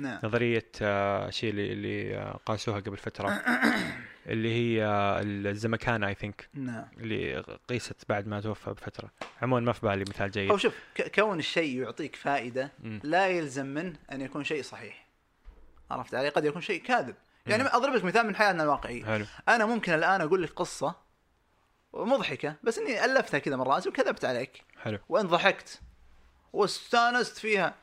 نعم. نظرية آه، شيء اللي اللي آه، قاسوها قبل فترة. (coughs) اللي هي آه، الزمكان اي ثينك نعم. اللي قيست بعد ما توفى بفترة. عموما ما في بالي مثال جيد. أو شوف كون الشيء يعطيك فائدة. لا يلزم منه أن يكون شيء صحيح. عرفت علي؟ قد يكون شيء كاذب. يعني مم. أضرب لك مثال من حياتنا الواقعية. حلو. أنا ممكن الآن أقول لك قصة مضحكة بس إني ألفتها كذا من رأسي وكذبت عليك. حلو. وإن ضحكت واستانست فيها.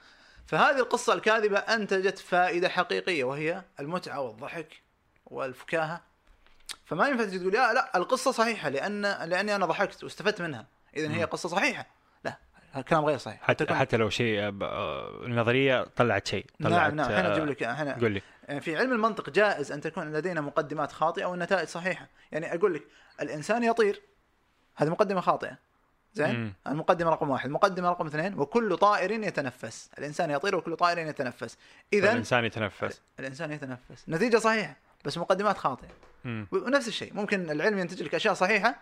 فهذه القصة الكاذبة أنتجت فائدة حقيقية وهي المتعة والضحك والفكاهة. فما ينفع تجي تقول يا لا القصة صحيحة لأن لأني أنا ضحكت واستفدت منها. اذا هي مم. قصة صحيحة. لا الكلام غير صحيح. حتى حتى لو شيء آه، آه، النظرية طلعت شيء طلعت نعم نعم الحين آه، أجيب لك الحين قول لي في علم المنطق جائز أن تكون لدينا مقدمات خاطئة والنتائج صحيحة. يعني أقول لك الإنسان يطير. هذه مقدمة خاطئة. زين. المقدمه رقم واحد. المقدمه رقم اثنين وكل طائر يتنفس. الإنسان يطير وكل طائر يتنفس. اذا الانسان يتنفس. الإنسان يتنفس. نتيجة صحيحة بس مقدمات خاطئة. مم. ونفس الشيء ممكن العلم ينتج لك أشياء صحيحة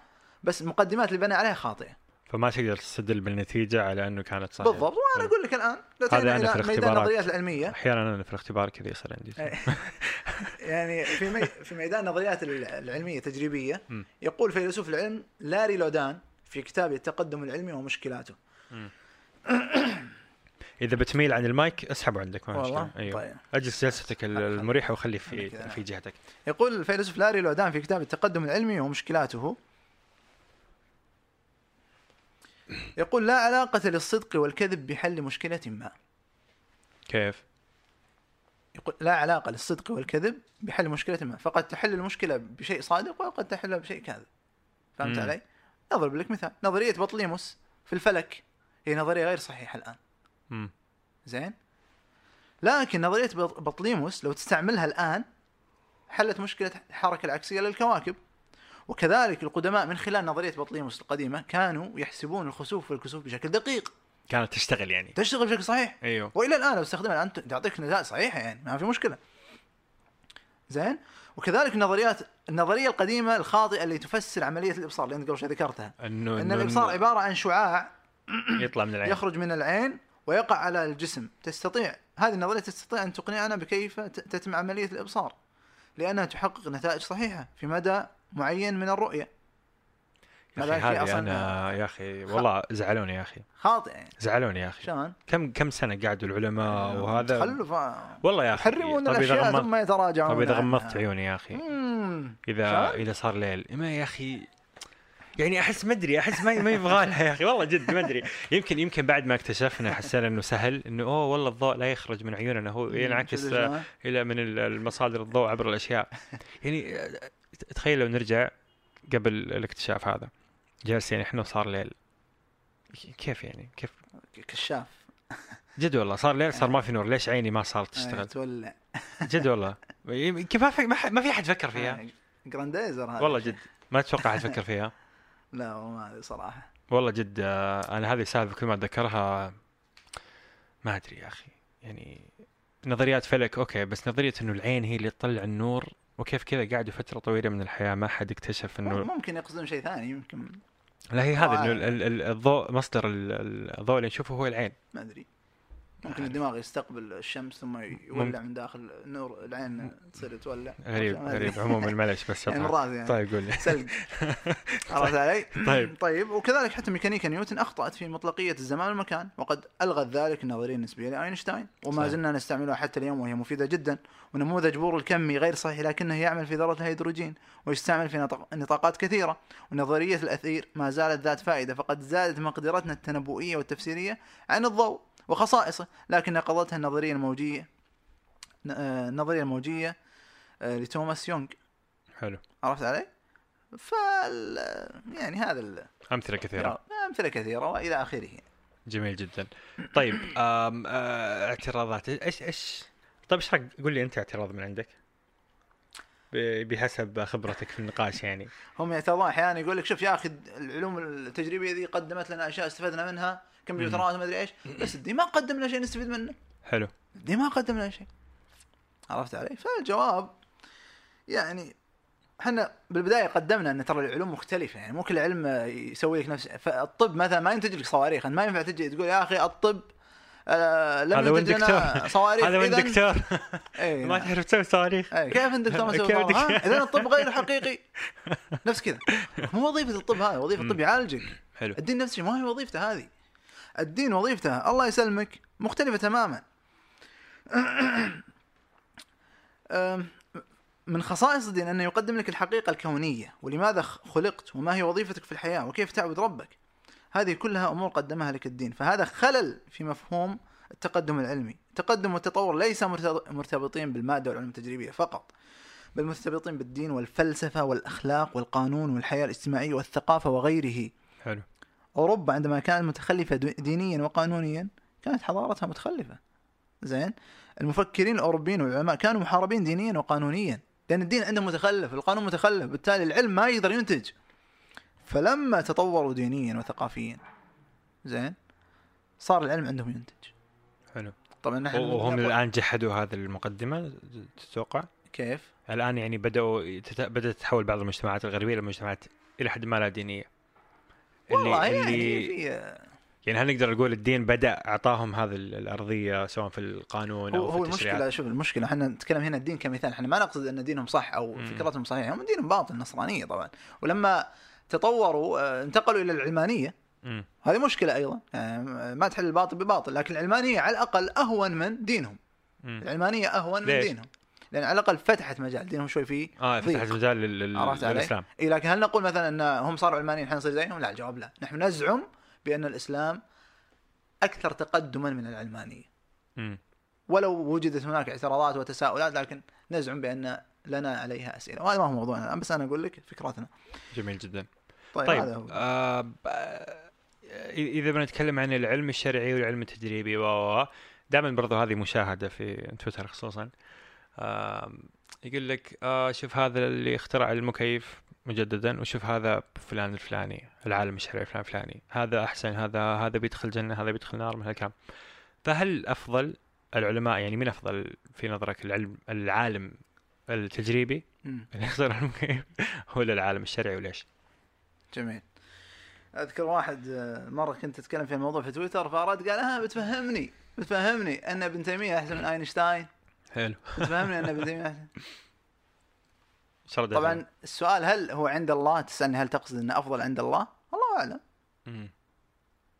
بس المقدمات اللي بنى عليها خاطئة. فما تقدر تستدل بالنتيجة على إنه كانت صحيحة. بالضبط. وأنا أقول لك الآن لو هذا أنا في الاختبارات. النظريات العلمية. أحيانا أنا في الاختبار كذا يصير عندي. (laughs) يعني في مي... في ميدان النظريات العلمية التجريبية. يقول فيلسوف العلم لاري لودان في كتابه التقدم العلمي ومشكلاته. (coughs) إذا بتميل عن المايك اسحبه عندك ما والله؟ أيوه. طيب. أجلس جلستك ال- المريحه وخلي خلي في. في جهتك. يقول الفيلسوف لاري لودان في كتاب التقدم العلمي ومشكلاته. يقول لا علاقة للصدق والكذب بحل مشكلة ما. كيف؟ يقول لا علاقة للصدق والكذب بحل مشكلة ما. فقد تحل المشكلة بشيء صادق وقد تحلها بشيء كاذب. فهمت مم. علي؟ أضرب لك مثال نظرية بطليموس في الفلك هي نظرية غير صحيحة الآن. مم. زين؟ لكن نظرية بط- بطليموس لو تستعملها الآن حلت مشكلة الحركة العكسية للكواكب. وكذلك القدماء من خلال نظرية بطليموس القديمة كانوا يحسبون الخسوف والكسوف بشكل دقيق. كانت تشتغل يعني. تشتغل بشكل صحيح. أيوه. وإلى الآن لو استخدمها الآن تعطيك نتائج صحيحة يعني ما في مشكلة. زين؟ وكذلك النظريات النظرية القديمة الخاطئة اللي تفسر عملية الإبصار اللي أنت قبل شوي ذكرتها. انه إن إنه- الإبصار عبارة عن شعاع (clears throat) يطلع من العين. يخرج من العين ويقع على الجسم. تستطيع هذه النظرية تستطيع أن تقنعنا بكيف تتم عملية الإبصار لأنها تحقق نتائج صحيحة في مدى معين من الرؤية. هذا هذه أصلاً أنا يا أخي والله زعلوني يا أخي. خاطئ. زعلوني يا أخي. شلون؟ كم كم سنة قعدوا العلماء وهذا؟ تخلف والله يا أخي يحرمون طيب الأشياء ثم يتراجعون طيب اذا. غمضت عيوني يا أخي. اذا؟ إذا صار ليل. ما يا أخي يعني أحس ما أدري أحس ما ما يبغى لها يا أخي. والله جد ما أدري. يمكن يمكن بعد ما اكتشفنا حسينا إنه سهل إنه أوه والله الضوء لا يخرج من عيوننا هو ينعكس شلون؟ إلى من ال- المصادر الضوء عبر الأشياء. يعني آه، تخيل لو نرجع قبل الاكتشاف هذا. جالسين إحنا وصار ليل. كيف يعني؟ كيف؟ كشاف. جد والله صار ليل صار ما (laughs) في نور. ليش عيني ما صارت آه، تشتغل؟ تولع. جد والله. (laughs) كيف ما في أحد فكر فيها؟ جرانديزر هذا. والله جد. ما أتوقع أحد فكر فيها؟ (laughs) لا ما أدري صراحة. والله جد آه، أنا هذه السالفه كل ما أتذكرها ما أدري يا أخي. يعني نظريات فلك okay بس نظرية إنه العين هي اللي تطلع النور وكيف كذا قعدوا فترة طويلة من الحياة ما حد اكتشف انه ممكن يقصدون شيء ثاني يمكن لا هي هذا إنه. ال- ال- ال- الضوء مصدر ال- ال- الضوء اللي نشوفه هو العين ما أدري ممكن الدماغ يستقبل الشمس ثم يولع من داخل نور العين تصير تولع غريب. غريب (laughs) عموما معلش بس يعني. مرات يعني طيب قول لي سلق (laughs) عرفت علي؟ طيب. طيب وكذلك حتى ميكانيكا نيوتن أخطأت في مطلقية الزمان والمكان وقد ألغت ذلك النظرية النسبية لأينشتاين وما. زلنا نستعملها حتى اليوم وهي مفيدة جدا ونموذج بور الكمي غير صحيح لكنه يعمل في ذرة الهيدروجين ويستعمل في نطاقات كثيرة ونظرية الأثير ما زالت ذات فائدة فقد زادت مقدرتنا التنبؤية والتفسيرية عن الضوء وخصائصه لكن نقضتها النظرية الموجية ن- آه، النظرية الموجية آه، لتوماس يونغ. حلو. عرفت علي؟ فال يعني هذا ال... أمثلة كثيرة. أمثلة كثيرة وإلى آخره. جميل جدا. طيب آه اعتراضات إيش إيش؟ طيب إيش رايك قول لي أنت اعتراض من عندك. بحسب خبرتك في النقاش يعني. هم يعترضون أحيانا يقول لك شوف يا أخي العلوم التجريبية ذي قدمت لنا أشياء استفدنا منها كمبيوترات وما أدري إيش بس الدين ما قدم لنا شيء نستفيد منه. حلو. الدين ما قدم لنا شيء. عرفت علي؟ فالجواب يعني إحنا بالبداية قدمنا إن ترى العلوم مختلفة يعني مو كل علم يسوي لك نفس فالطب مثلا ما ينتج لك صواريخ ما ينفع تجي تقول يا أخي الطب آه لم هذا وين دكتور؟ (laughs) صواريخ. هذا وين دكتور؟ إيه، (laughs) ما. تعرف تسوي صواريخ؟ اي كيف أنت دكتور ما تسوي صواريخ؟ اذا الطب غير (laughs) حقيقي. نفس كذا. مو وظيفة الطب هذا وظيفة الطب يعالجك. حلو. الدين نفس الشيء ما هي وظيفته هذه. الدين وظيفته الله يسلمك مختلفة تماما. (clears throat) من خصائص الدين انه يقدم لك الحقيقة الكونية ولماذا خلقت وما هي وظيفتك في الحياة وكيف تعبد ربك. هذه كلها أمور قدمها لك الدين. فهذا خلل في مفهوم التقدم العلمي. التقدم والتطور ليس مرتب- مرتبطين بالمادة والعلوم التجريبية فقط بل مرتبطين بالدين والفلسفة والأخلاق والقانون والحياة الاجتماعية والثقافة وغيره. حلو. أوروبا عندما كانت متخلفة دينيا وقانونيا كانت حضارتها متخلفة. زين؟ المفكرين الأوروبيين والعلماء كانوا محاربين دينيا وقانونيا لأن الدين عندهم متخلف القانون متخلف بالتالي العلم ما يقدر ينتج. فلما تطوروا دينيا وثقافيا زين صار العلم عندهم ينتج. حلو. طبعا نحن وهم الآن جحدوا هذه المقدمة تتوقع؟ كيف؟ الآن يعني بدأوا تت- بدأت تتحول بعض المجتمعات الغربية إلى مجتمعات إلى حد ما لا دينية. والله اللي يعني اللي في يعني هل نقدر نقول الدين بدأ أعطاهم هذه ال- الأرضية سواء في القانون هو أو هو في التشريعات؟ المشكلة شوف المشكلة إحنا نتكلم هنا الدين كمثال إحنا ما نقصد أن دينهم صح أو. فكرتهم صحيحة هم دينهم باطل النصرانيه طبعا. ولما تطوروا آه، انتقلوا إلى العلمانية مم. هذه مشكلة أيضا يعني ما تحل الباطل بباطل لكن العلمانية على الأقل أهون من دينهم مم. العلمانية أهون من ليش؟ دينهم لأن على الأقل فتحت مجال دينهم شوي فيه آه ضيق. فتحت مجال لل-؟ للإسلام إي لكن هل نقول مثلا إن هم صاروا علمانيين إحنا نصير زيهم؟ لا الجواب لا، نحن نزعم بأن الإسلام أكثر تقدما من العلمانية، مم. ولو وجدت هناك اعتراضات وتساؤلات لكن نزعم بأن لنا عليها أسئلة، وهذا ما هو موضوعنا الآن بس أنا أقول لك فكرتنا. جميل جدا طيب, طيب هذا هو. آه إذا بنتكلم عن العلم الشرعي والعلم التجريبي و دائما برضو هذه مشاهدة في تويتر خصوصا آه يقول لك آه شوف هذا اللي اخترع المكيف مجددا وشوف هذا فلان الفلاني العالم الشرعي فلان الفلاني هذا أحسن هذا هذا بيدخل جنة هذا بيدخل نار من هالكلام فهل أفضل العلماء يعني من أفضل في نظرك العلم العالم التجريبي. اللي اخترع المكيف ولا العالم الشرعي وليش؟ جميل. أذكر واحد آه، مرة كنت أتكلم في الموضوع في تويتر فأراد قال ها بتفهمني بتفهمني أن ابن تيمية أحسن من آينشتاين حلو بتفهمني أن ابن تيمية أحسن؟ طبعا السؤال هل هو عند الله تسألني هل تقصد أنه أفضل عند الله؟ الله أعلم.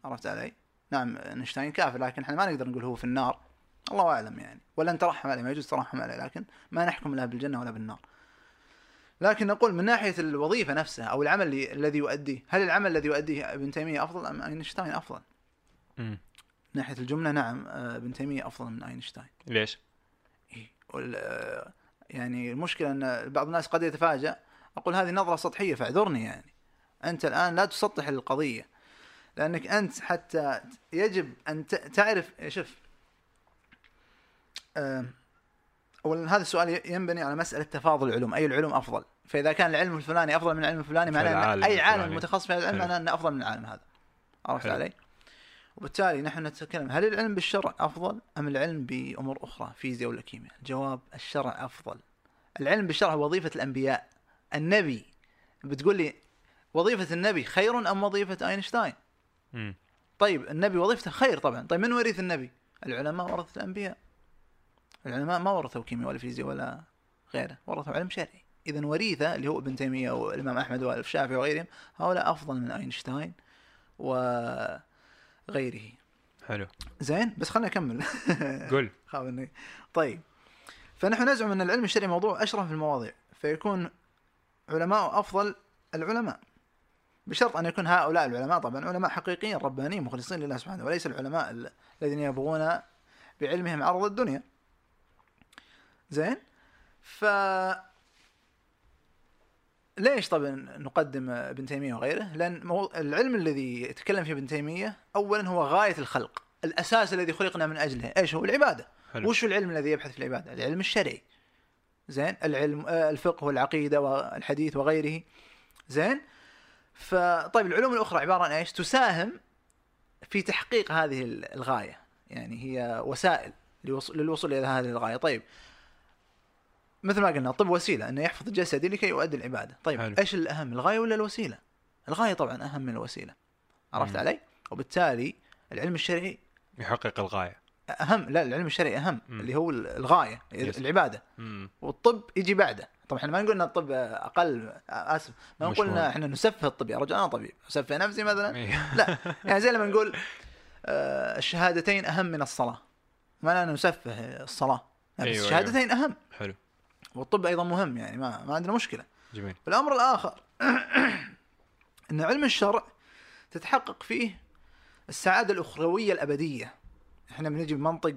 عرفت علي؟ نعم آينشتاين كافر لكن إحنا ما نقدر نقول هو في النار الله أعلم يعني ولا نترحم عليه ما يجوز الترحم عليه لكن ما نحكم لا بالجنة ولا بالنار. لكن نقول من ناحية الوظيفة نفسها أو العمل اللي- الذي يؤديه، هل العمل الذي يؤديه ابن تيمية أفضل أم أينشتاين أفضل؟ من ناحية الجملة نعم آه، ابن تيمية أفضل من أينشتاين. ليش؟ إيه. آه، يعني المشكلة أن بعض الناس قد يتفاجأ أقول هذه نظرة سطحية فاعذرني يعني أنت الآن لا تسطح القضية لأنك أنت حتى يجب أن تعرف شوف آه، اولا هذا السؤال ينبني على مسألة تفاضل العلوم أي العلوم أفضل فإذا كان العلم الفلاني أفضل من العلم الفلاني معناه أي عالم. متخصص في هذا العلم. معناه أنه أفضل من العالم هذا عرفت. علي؟ وبالتالي نحن نتكلم هل العلم بالشرع أفضل أم العلم بأمور أخرى فيزياء ولا كيمياء؟ الجواب الشرع أفضل. العلم بالشرع هو وظيفة الأنبياء. النبي بتقول لي وظيفة النبي خير أم وظيفة أينشتاين؟ مم. طيب النبي وظيفته خير طبعا، طيب من ورث النبي؟ العلماء ورثة الأنبياء. العلماء ما ورثوا كيمياء ولا فيزياء ولا غيره، ورثوا علم شرعي. اذا وريثة اللي هو ابن تيمية والإمام أحمد والشافعي وغيرهم هؤلاء أفضل من أينشتاين وغيره. حلو. زين بس خليني اكمل قول. (laughs) خاف إني. طيب. فنحن نزعم أن العلم الشرعي موضوع أشرف المواضيع فيكون علماء أفضل العلماء. بشرط أن يكون هؤلاء العلماء طبعا علماء حقيقيين ربانيين مخلصين لله سبحانه وليس العلماء ال- الذين يبغون بعلمهم عرض الدنيا. زين ف ليش طبعا نقدم ابن تيمية وغيره؟ لأن مو... العلم الذي يتكلم فيه ابن تيمية اولا هو غاية الخلق، الأساس الذي خلقنا من أجله، إيش هو؟ العبادة. حلو وش العلم الذي يبحث في العبادة؟ العلم الشرعي. زين؟ العلم آه، الفقه والعقيدة والحديث وغيره. زين؟ فطيب العلوم الأخرى عبارة عن إيش؟ تساهم في تحقيق هذه ال- الغاية، يعني هي وسائل لوص- للوصول إلى هذه الغاية، طيب مثل ما قلنا الطب وسيلة إنه يحفظ جسدي لكي يؤدي العبادة، طيب حلو. إيش الأهم؟ الغاية ولا الوسيلة؟ الغاية طبعا أهم من الوسيلة. عرفت مم. علي؟ وبالتالي العلم الشرعي يحقق الغاية أهم لا العلم الشرعي أهم مم. اللي هو الغاية يس. العبادة مم. والطب يجي بعده طبعا إحنا ما نقول ان الطب أقل آسف ما نقول ان. إحنا نسفه الطب يا رجل أنا طبيب أسفه نفسي مثلا إيه. (laughs) لا يعني زي لما نقول آه، الشهادتين أهم من الصلاة ما لنا نسفه الصلاة لا، بس أيوة، الشهادتين أهم حلو والطب أيضا مهم يعني ما ما عندنا مشكلة. جميل. الأمر الآخر (clears throat) إن علم الشرع تتحقق فيه السعادة الأخروية الأبدية. إحنا بنجي بمنطق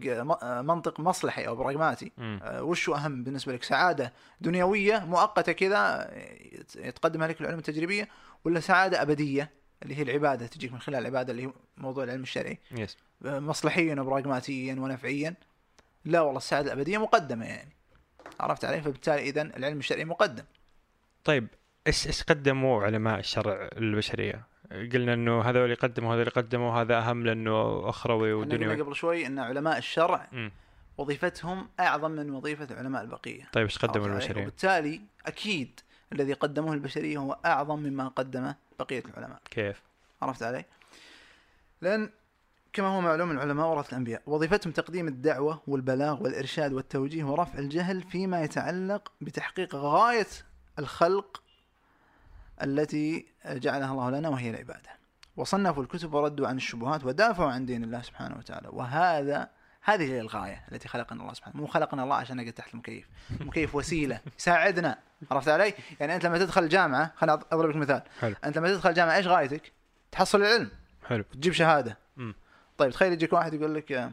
منطق مصلحي أو براغماتي. آه، وش هو أهم بالنسبة لك سعادة دنيوية مؤقتة كذا يت- يتقدمها لك العلوم التجريبية ولا سعادة أبدية اللي هي العبادة تجيك من خلال العبادة اللي هي موضوع العلم الشرعي. يس آه، مصلحيا وبراغماتيا ونفعيا. لا والله السعادة الأبدية مقدمة يعني. عرفت علي فبالتالي اذا العلم الشرعي مقدم طيب إيش إيش قدموا علماء الشرع البشرية؟ قلنا إنه هذول يقدموا هذول يقدموا هذا أهم لأنه أخروي ودنيوي قبل شوي إن علماء الشرع مم. وظيفتهم أعظم من وظيفة العلماء البقية طيب إيش قدموا؟ البشرية؟ وبالتالي أكيد الذي قدموه البشرية هو أعظم مما قدمه بقية العلماء كيف؟ عرفت علي؟ لأن كما هو معلوم العلماء ورثة الأنبياء. وظيفتهم تقديم الدعوة والبلاغ والإرشاد والتوجيه ورفع الجهل فيما يتعلق بتحقيق غاية الخلق التي جعلها الله لنا وهي العبادة. وصنفوا الكتب وردوا عن الشبهات ودافعوا عن دين الله سبحانه وتعالى. وهذا هذه هي الغاية التي خلقنا الله سبحانه. مو خلقنا الله عشان نقعد تحت المكيف. المكيف وسيلة. يساعدنا. عرفت علي؟ يعني أنت لما تدخل الجامعة خليني أضرب لك مثال. حلو. أنت لما تدخل الجامعة إيش غايتك؟ تحصل العلم حلو. تجيب شهادة. طيب تخيل يجيك واحد يقول لك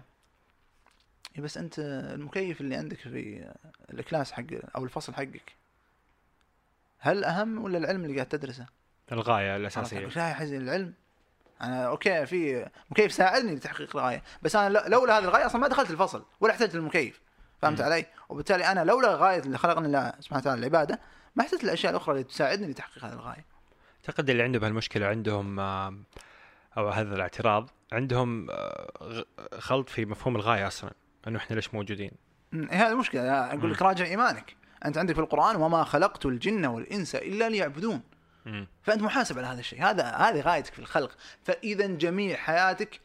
بس أنت المكيف اللي عندك في ال class حق أو الفصل حقك هل أهم ولا العلم اللي قاعد تدرسه؟ الغاية الأساسية؟ لا يا حزين العلم أنا okay في مكيف ساعدني لتحقيق الغاية بس أنا لولا هذه الغاية أصلا ما دخلت الفصل ولا احتجت للمكيف فهمت مم. علي؟ وبالتالي أنا لولا غاية اللي خلقني الله سبحانه وتعالى العبادة ما احتجت الاشياء الاخرى اللي تساعدني لتحقيق هذه الغاية. أعتقد اللي عنده بهالمشكلة عندهم آه، أو هذا الاعتراض عندهم آه، خلط في مفهوم الغاية أصلا إنه إحنا ليش موجودين؟ أمم، هذه المشكلة أقول لك راجع إيمانك. أنت عندك في القرآن وما خلقت الجن والإنس إلا ليعبدون. فأنت محاسب على هذا الشيء. هذا هذه غايتك في الخلق. فإذا جميع حياتك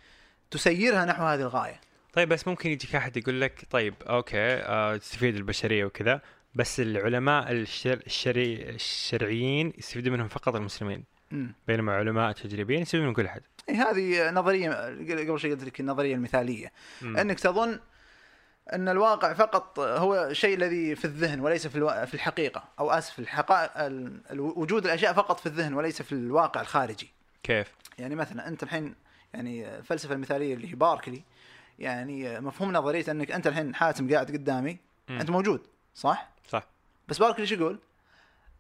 تسيرها نحو هذه الغاية. طيب بس ممكن يجيك أحد يقول لك طيب أوكي آه تستفيد البشرية وكذا بس العلماء الشر الشري الشرعيين يستفيدوا منهم فقط المسلمين. بينما علماء تجريبيين من كل احد إيه هذه نظرية قبل شيء قلت لك النظرية المثالية. مم. أنك تظن أن الواقع فقط هو الشيء الذي في الذهن وليس في الوا... في الحقيقة أو آسف الحقائق ال... ال- وجود الأشياء فقط في الذهن وليس في الواقع الخارجي. كيف؟ يعني مثلا أنت الحين يعني الفلسفة المثالية اللي هي باركلي يعني مفهوم نظرية أنك أنت الحين حاتم قاعد قدامي مم. أنت موجود صح؟ صح. بس باركلي شو يقول؟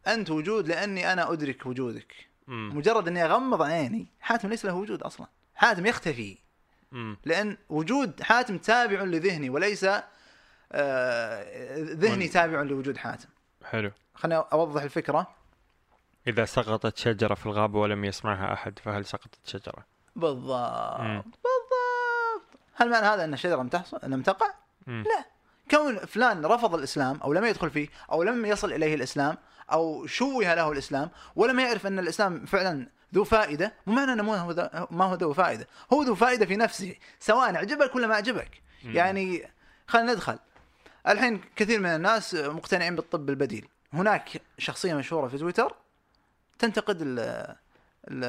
أنت وجود لأني أنا أدرك وجودك. مم. مجرد إني أغمض عيني حاتم ليس له وجود أصلا حاتم يختفي مم. لأن وجود حاتم تابع لذهني وليس آه، ذهني من- تابع لوجود حاتم حلو خليني أوضح الفكرة إذا سقطت شجرة في الغابة ولم يسمعها أحد فهل سقطت شجرة؟ بالضبط مم. بالضبط هل معنى هذا أن الشجرة لم تحصل لم تقع مم. لا كون فلان رفض الإسلام أو لم يدخل فيه أو لم يصل إليه الإسلام أو شوه له الإسلام ولم يعرف أن الإسلام فعلا ذو فائدة مو معنى أنه ما هو ذا ما هو ذو فائدة. هو ذو فائدة في نفسه سواء أعجبك ولا ما أعجبك. مم. يعني خلينا ندخل. الحين كثير من الناس مقتنعين بالطب البديل. هناك شخصية مشهورة في تويتر تنتقد ال ال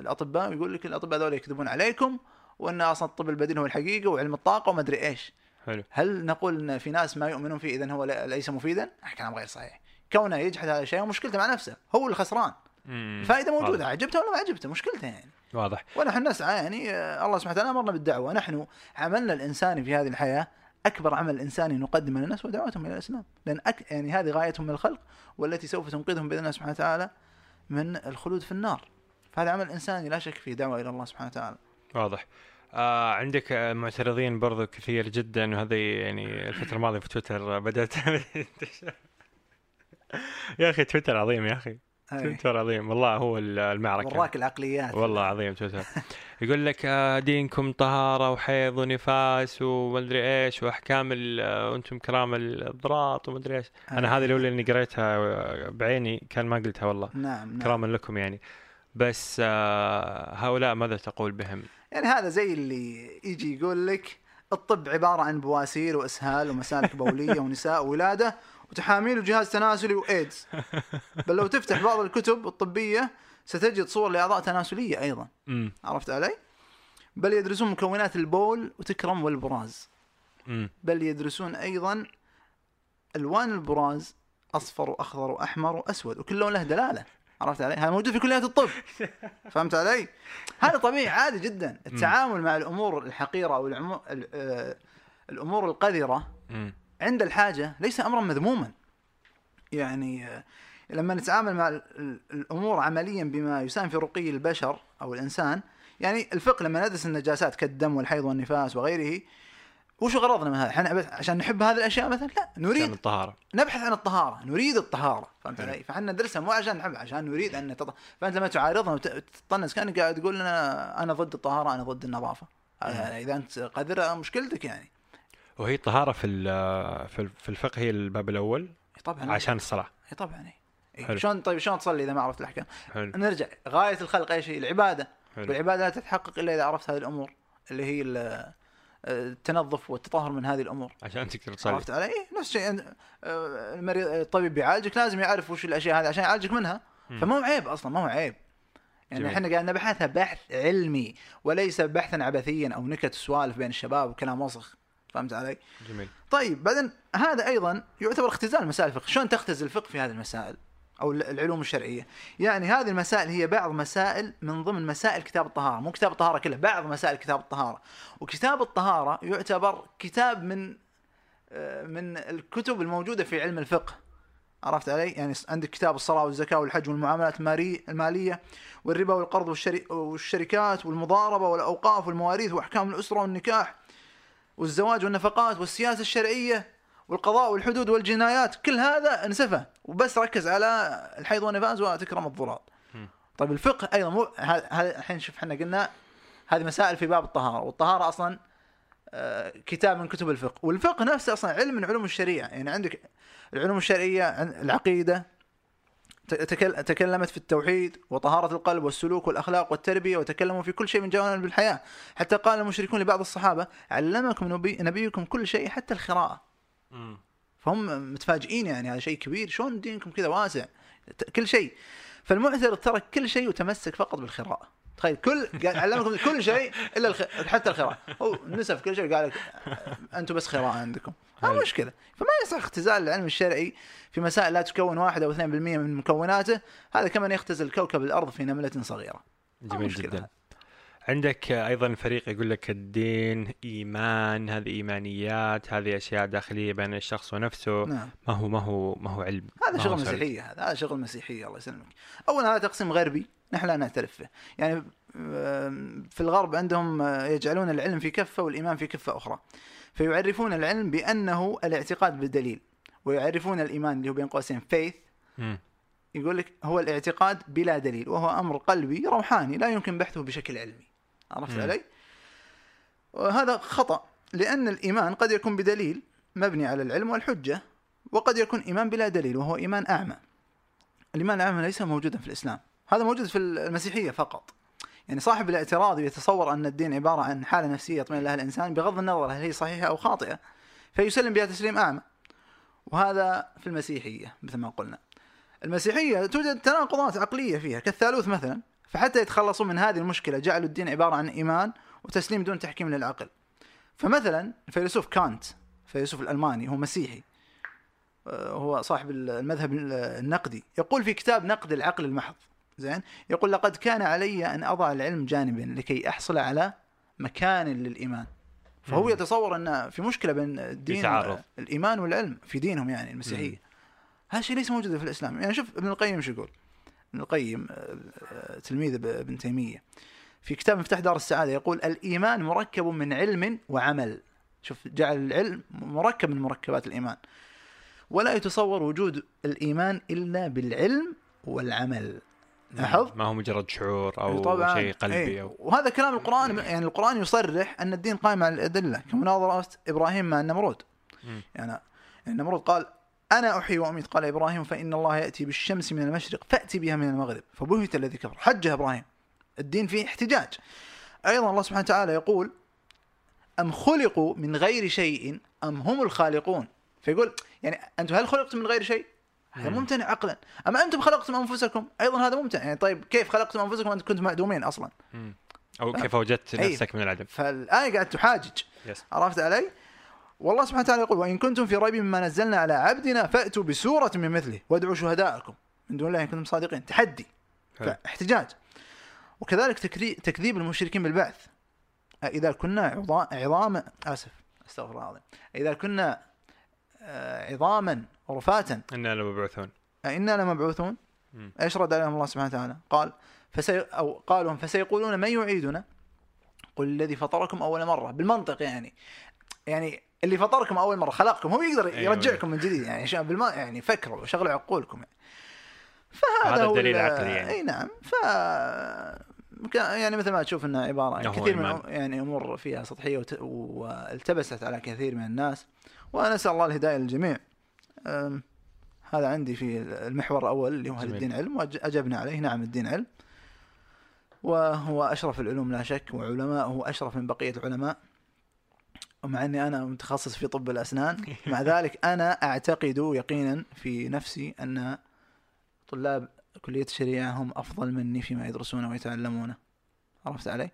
الأطباء ويقول لك الأطباء هذول يكذبون عليكم وأن أصلا الطب البديل هو الحقيقة وعلم الطاقة وما أدري إيش. حلو هل نقول إن في ناس ما يؤمنون فيه اذا هو ليس مفيدا؟ كلام غير صحيح. كونه يجحد هذا الشيء مشكلته مع نفسه، هو الخسران. الفائده موجوده،. عجبته ولا ما عجبته مشكلته يعني. واضح ونحن نسعى يعني آه، الله سبحانه وتعالى أمرنا بالدعوة، نحن عملنا الانساني في هذه الحياة أكبر عمل إنساني نقدمه للناس هو دعوتهم إلى الإسلام، لأن أك... يعني هذه غايتهم من الخلق والتي سوف تنقذهم بإذن الله سبحانه وتعالى من الخلود في النار. فهذا عمل إنساني لا شك فيه دعوة إلى الله سبحانه وتعالى. واضح آه عندك آه، معترضين برضو كثير جدا وهذه يعني الفترة الماضية في تويتر بدأت. (laughs) يا أخي تويتر عظيم يا أي. تويتر عظيم. والله هو ال- المعركة. وراك العقليات. والله عظيم تويتر. (laughs) يقول لك آه، دينكم طهارة وحيض ونفاس ومدري إيش وأحكام آه، وأنتم كرام الضراط ومدري إيش. أنا هذه الأولى اللي قريتها آه، بعيني كان ما قلتها والله. نعم نعم. كراما لكم يعني. بس آه، هؤلاء ماذا تقول بهم؟ يعني هذا زي اللي يجي يقول لك الطب عبارة عن بواسير وإسهال ومسالك بولية ونساء وولادة وتحاميل وجهاز تناسلي وإيدز. (laughs) بل لو تفتح بعض الكتب الطبية ستجد صور لأعضاء تناسلية أيضا. امم عرفت علي؟ بل يدرسون مكونات البول وتكرم والبراز. بل يدرسون أيضا ألوان البراز أصفر وأخضر وأحمر وأسود وكل لون له دلالة. عرفت علي؟ هذا موجود في كليات الطب (laughs) فهمت علي؟ هذا طبيعي عادي جدا التعامل مع الأمور الحقيرة أو العمو... ال- آه، الأمور القذرة امم عند الحاجة ليس أمرا مذموما يعني آه، لما نتعامل مع ال- ال- الأمور عمليا بما يساهم في رقي البشر أو الإنسان يعني الفقه لما ندرس النجاسات كالدم والحيض والنفاس وغيره وش غرضنا من هذا؟ إحنا بس عشان نحب هذه الأشياء مثلا؟ لا عشان نريد الطهارة نبحث عن الطهارة، نريد الطهارة، فهمت حلو. علي؟ فإحنا ندرسها مو عشان نحبها عشان نريد أن نتطهر، فأنت لما تعارضنا وتطنز كأنك قاعد تقول لنا أنا ضد الطهارة أنا ضد النظافة. هذا إذا أنت قذر مشكلتك يعني. وهي الطهارة في في ال- في الفقه هي الباب الأول إي طبعا عشان الصلاة إي طبعا. إي. شلون طيب شلون تصلي إذا ما عرفت الأحكام؟ حلو نرجع غاية الخلق إيش هي؟ العبادة. حلو والعبادة لا تتحقق إلا إذا عرفت هذه الأمور اللي هي التنظف والتطهر من هذه الأمور. عشان تقدر تصلي عرفت علي؟ نفس الشيء المريض الطبيب بيعالجك لازم يعرف وش الأشياء هذه عشان يعالجك منها. فما هو عيب أصلا ما هو عيب يعني. إحنا قاعد نبحثها بحث علمي وليس بحثا عبثيا أو نكت وسوالف بين الشباب وكلام وسخ فهمت علي؟ جميل طيب بعدين هذا أيضا يعتبر اختزال مسائل الفقه، شلون تختزل الفقه في هذه المسائل؟ أو ال- العلوم الشرعية. يعني هذه المسائل هي بعض مسائل من ضمن مسائل كتاب الطهارة، مو كتاب الطهارة كله، بعض مسائل كتاب الطهارة. وكتاب الطهارة يعتبر كتاب من آه، من الكتب الموجودة في علم الفقه. عرفت علي؟ يعني عندك كتاب الصلاة والزكاة والحج والمعاملات المالي- المالية والربا والقرض والشركات والمضاربة والأوقاف والمواريث وأحكام الأسرة والنكاح والزواج والنفقات والسياسة الشرعية والقضاء والحدود والجنايات كل هذا انسفه. وبس ركز على الحيض والنفاس وتكرم الضرار. مم. طيب الفقه أيضا مو الحين شوف إحنا قلنا هذه مسائل في باب الطهارة والطهارة أصلا آه، كتاب من كتب الفقه. والفقه نفسه أصلا علم من علوم الشريعة. يعني عندك العلوم الشرعية العقيدة تكلمت في التوحيد وطهارة القلب والسلوك والأخلاق والتربية وتكلموا في كل شيء من جوانب الحياة. حتى قال المشركون لبعض الصحابة علمكم نبي نبيكم كل شيء حتى القراءة. مم. فهم متفاجئين يعني هذا شيء كبير. شلون دينكم كذا واسع؟ كل شيء. فالمعترض ترك كل شيء وتمسك فقط بالقراءة تخيل كل (laughs) قال علمكم كل شيء إلا الخ... حتى القراءة هو نسف كل شيء وقال لك أنتم بس قراءة عندكم. ما هل- مشكلة. فما يصح اختزال العلم الشرعي في مسائل لا تكون واحد أو 2% من مكوناته. هذا كمن يختزل كوكب الأرض في نملة صغيرة. ما جميل جدا. عندك أيضا فريق يقول لك الدين إيمان هذه إيمانيات هذه أشياء داخلية بين الشخص ونفسه. نعم. ما هو ما هو ما هو علم هذا شغل. مسيحية هذا هذا شغل مسيحية الله يسلمك. أولا هذا تقسيم غربي نحن لا نعترف به. يعني في الغرب عندهم آه، يجعلون العلم في كفة والإيمان في كفة أخرى. فيعرفون العلم بأنه الاعتقاد بالدليل ويعرفون الإيمان اللي هو بين قوسين faith. مم. يقول لك هو الاعتقاد بلا دليل وهو أمر قلبي روحاني لا يمكن بحثه بشكل علمي. عرفت. علي؟ وهذا خطأ لأن الإيمان قد يكون بدليل مبني على العلم والحجة وقد يكون إيمان بلا دليل وهو إيمان أعمى. الإيمان الأعمى ليس موجودا في الإسلام. هذا موجود في المسيحية فقط. يعني صاحب الاعتراض يتصور أن الدين عبارة عن حالة نفسية يطمئن لها الإنسان بغض النظر هل هي صحيحة أو خاطئة فيسلم بها تسليم أعمى. وهذا في المسيحية مثل ما قلنا. المسيحية توجد تناقضات عقلية فيها كالثالوث مثلا. فحتى يتخلصوا من هذه المشكلة جعلوا الدين عبارة عن إيمان وتسليم دون تحكيم للعقل فمثلا الفيلسوف كانت الفيلسوف الألماني هو مسيحي آه، هو صاحب المذهب النقدي يقول في كتاب نقد العقل المحض زين يقول لقد كان علي أن أضع العلم جانبا لكي أحصل على مكان للإيمان فهو مم. يتصور أن في مشكلة بين الدين تعارض. الإيمان والعلم في دينهم يعني المسيحية مم. هذا الشيء ليس موجود في الإسلام يعني شوف ابن القيم شو يقول ابن القيم آه، آه، تلميذ ابن تيمية. في كتاب مفتاح دار السعادة يقول الإيمان مركب من علم وعمل. شوف جعل العلم مركب من مركبات الإيمان. ولا يتصور وجود الإيمان إلا بالعلم والعمل. لاحظ؟ ما هو مجرد شعور أو طبعا. شيء قلبي إيه. أو وهذا كلام القرآن يعني القرآن يصرح أن الدين قائم على الأدلة كمناظرة إبراهيم مع النمرود. يعني النمرود قال أنا أحيي وأميت. قال إبراهيم فإن الله يأتي بالشمس من المشرق فأتي بها من المغرب. فبهت الذي كفر. حجه إبراهيم. الدين فيه احتجاج. أيضا الله سبحانه وتعالى يقول أم خلقوا من غير شيء أم هم الخالقون؟ فيقول يعني أنتم هل خلقتم من غير شيء؟ هذا مم. ممتنع عقلا. أما أنتم خلقتم أنفسكم؟ أيضا هذا ممتنع. يعني طيب كيف خلقتم أنفسكم وأنتم كنتم معدومين أصلا. أو كيف وجدت. نفسك من العدم؟ فالآية قاعد تحاجج. يس عرفت علي؟ والله سبحانه وتعالى يقول وإن كنتم في ريب مما نزلنا على عبدنا فأتوا بسورة من مثله وادعوا شهداءكم من دون الله إن كنتم صادقين. تحدي حلو. فاحتجاج. وكذلك تكذيب المشركين بالبعث. إذا كنا عظا- عظاما آسف أستغفر الله العظيم. إذا كنا آه، عظاما ورفاتا إنا لمبعوثون. أئنا لمبعوثون. مم. إيش رد عليهم الله سبحانه وتعالى؟ قال فسي أو قالوا فسيقولون من يعيدنا؟ قل الذي فطركم أول مرة. بالمنطق يعني. يعني اللي فطركم أول مرة خلقكم هو يقدر أيوة. يرجعكم من جديد يعني بالما يعني فكروا شغلوا عقولكم يعني. فهذا هذا هو دليل ال- عقلي يعني. إي نعم ف يعني مثل ما تشوف انها عبارة عن كثير من. يعني أمور فيها سطحية وت- والتبست على كثير من الناس وأنا اسال الله الهداية للجميع أم، هذا عندي في المحور الأول اللي هو هل. الدين علم واجبنا عليه نعم الدين علم وهو أشرف العلوم لا شك وعلماءه أشرف من بقية العلماء ومع إني أنا متخصص في طب الأسنان (laughs) مع ذلك أنا أعتقد يقينا في نفسي أن طلاب كلية الشريعة هم أفضل مني فيما يدرسونه ويتعلمونه. عرفت علي؟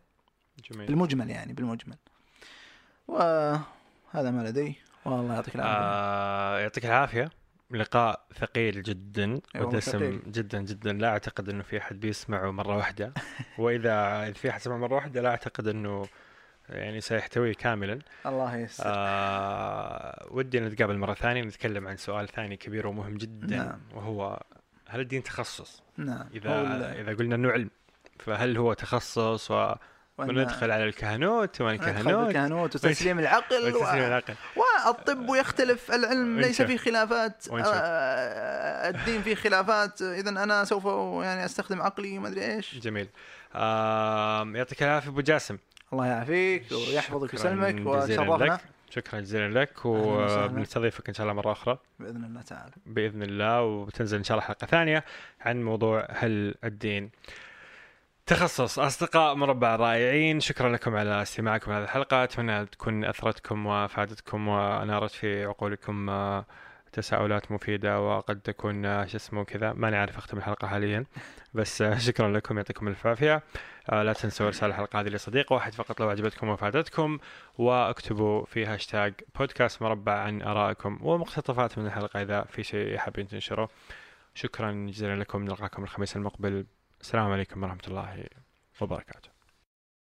جميل. بالمجمل يعني بالمجمل. وهذا ما لدي. والله يعطيك العافية. آه يعطيك العافية. لقاء ثقيل جدا ودسم ثقيل. جدا جدا. لا أعتقد إنه في أحد بيسمعه مرة واحدة. (laughs) وإذا في أحد سمع مرة واحدة لا أعتقد إنه يعني سيحتويه كاملا الله ييسر آه ودي نتقابل مرة ثانية نتكلم عن سؤال ثاني كبير ومهم جدا نعم. وهو هل الدين تخصص؟ نعم إذا إذا قلنا إنه علم فهل هو تخصص و... وندخل على الكهنوت وما الكهنوت بالكهنوت وتسليم العقل وتسليم. العقل والطب يختلف العلم ليس. فيه خلافات. آه، الدين فيه خلافات اذا أنا سوف يعني أستخدم عقلي ما أدري إيش جميل آه يعطيك العافية أبو جاسم الله يعافيك ويحفظك ويسلمك وشرفنا. شكرا جزيلا لك. وبنستضيفك إن شاء الله مرة أخرى. بإذن الله تعالى. بإذن الله وبتنزل إن شاء الله حلقة ثانية عن موضوع هل الدين تخصص. أصدقاء مربع رائعين شكرا لكم على استماعكم لهذه الحلقة. أتمنى تكون أثرتكم وأفادتكم وانارت في عقولكم آه، تساؤلات مفيدة وقد تكون آه، شو اسمه كذا. ماني عارف أختم الحلقة حاليا. بس (laughs) شكرا لكم يعطيكم الف عافية. آه، لا تنسوا إرسال الحلقة هذه لصديق واحد فقط لو عجبتكم وافادتكم واكتبوا في هاشتاج بودكاست مربع عن آرائكم ومقتطفات من الحلقة إذا في شيء حابين تنشره. شكرا جزيلا لكم نلقاكم الخميس المقبل. السلام عليكم ورحمة الله وبركاته.